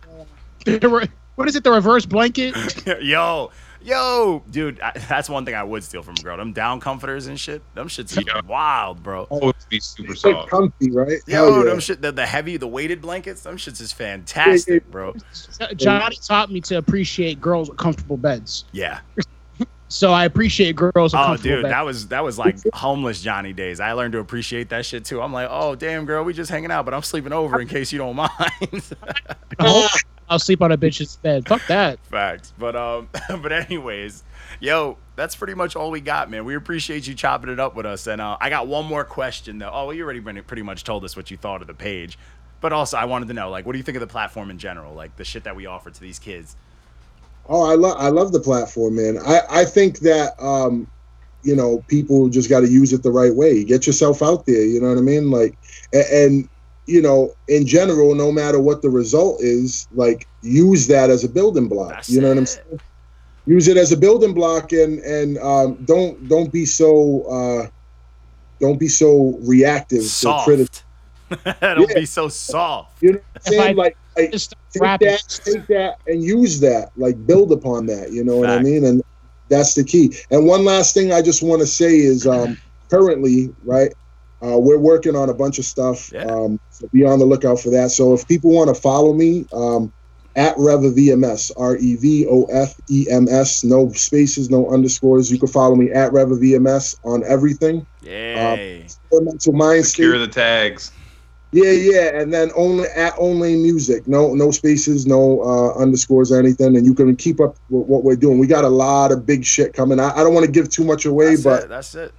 The re- what is it? The reverse blanket. yo, yo, dude, I, that's one thing I would steal from a girl. Them down comforters and shit. Them shits Yeah. wild, bro. Oh, to be super It's like soft. comfy, right? Yo, yeah. them shit, the, the heavy, the weighted blankets, them shits is fantastic, bro. Uh, Johnny taught me to appreciate girls with comfortable beds. Yeah. So I appreciate girls Oh, dude, beds. that was that was like homeless Johnny days. I learned to appreciate that shit too. I'm like, oh damn, girl, we just hanging out, but I'm sleeping over in case you don't mind. Oh, I'll sleep on a bitch's bed. Fuck that. Facts. But um, but anyways, yo, that's pretty much all we got, man. We appreciate you chopping it up with us. And uh, I got one more question though. Oh, well, you already pretty- pretty much told us what you thought of the page, but also I wanted to know, like, what do you think of the platform in general, like the shit that we offer to these kids? Oh, I love I love the platform, man. I I think that um, you know, people just got to use it the right way. Get yourself out there. You know what I mean? Like, and, and you know, in general, no matter what the result is, like use that as a building block. That's you know what I'm saying? Use it as a building block, and and um, don't don't be so uh, don't be so reactive to criticism. Soft. don't Yeah. be so soft. You know what I'm If I- saying? Like, like take that, take that, and use that. Like build upon that. You know what I mean? And that's the key. And one last thing I just want to say is, um, currently, right, uh, we're working on a bunch of stuff. Yeah. Um, so be on the lookout for that. So if people want to follow me, um, at Reva VMS, R E V O F E M S, no spaces, no underscores. You can follow me at Reva VMS on everything. Yay. Mental mind state. Secure the tags. Yeah, yeah, and then only at only music, no no spaces, no uh, underscores or anything, and you can keep up with what we're doing. We got a lot of big shit coming. I, I don't want to give too much away, that's but it. That's it.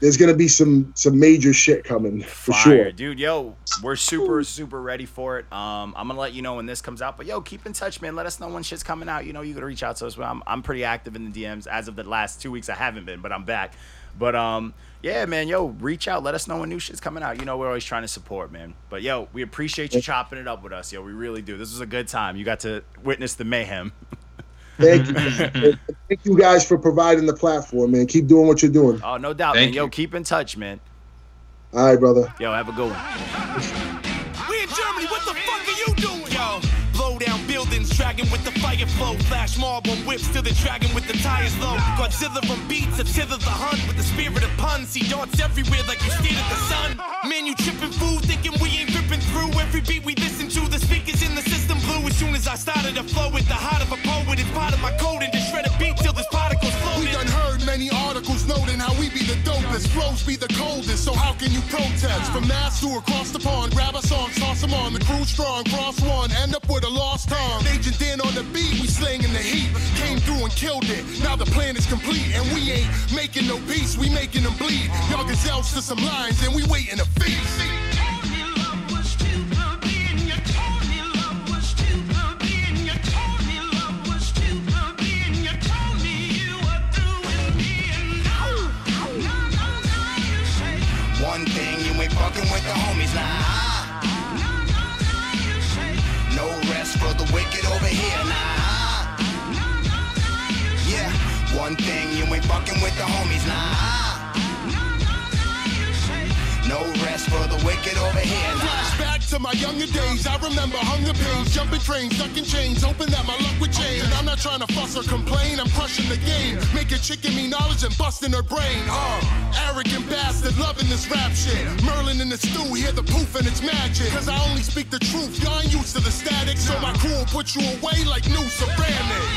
There's gonna be some some major shit coming for Fire, sure. dude. Yo, we're super, super ready for it. Um, I'm gonna let you know when this comes out. But yo, keep in touch, man. Let us know when shit's coming out. You know, you gotta reach out to us. I'm, I'm pretty active in the DMs. As of the last two weeks, I haven't been, but I'm back. But um, yeah, man. Yo, reach out. Let us know when new shit's coming out. You know, we're always trying to support, man. But yo, we appreciate you chopping it up with us. Yo, we really do. This was a good time. You got to witness the mayhem. Thank you, mm-hmm. thank you guys for providing the platform, man. Keep doing what you're doing. Oh, no doubt, Thank man. Yo, you. keep in touch, man. All right, brother. Yo, have a good one. Wagon with the fire flow. Flash marble whips to the dragon with the tires low. Godzilla from beats to tither the hunt with the spirit of puns. He darts everywhere like you stared at the sun. Man, you tripping fool, thinking we ain't ripping through every beat we listen to. The speakers in the system blew as soon as I started to flow with the heart of a poet. It's part of my code and to shred a beat till there's particles the dopest, flows be the coldest. So how can you protest? From Mass to across the pond, grab a song, toss 'em on. The crew strong, cross one, end up with a lost tongue. Agent Dan on the beat, we slinging the heat. Came through and killed it. Now the plan is complete, and we ain't making no peace. We making them bleed. Y'all gazelles to some lines, and we waiting to feast. Fucking with the homies, nah. No rest for the wicked over here, nah. Yeah, one thing, you ain't fucking with the homies, nah. No rest for the wicked over here. Flashback to my younger days. I remember hunger pains, jumping trains, ducking chains, hoping that my luck would change. I'm not trying to fuss or complain. I'm crushing the game, making chicken me knowledge and busting her brain. Uh, arrogant bastard, loving this rap shit. Merlin in the stew, hear the poof and it's magic. Cause I only speak the truth. Y'all ain't used to the static, so my crew will put you away like new ceramic.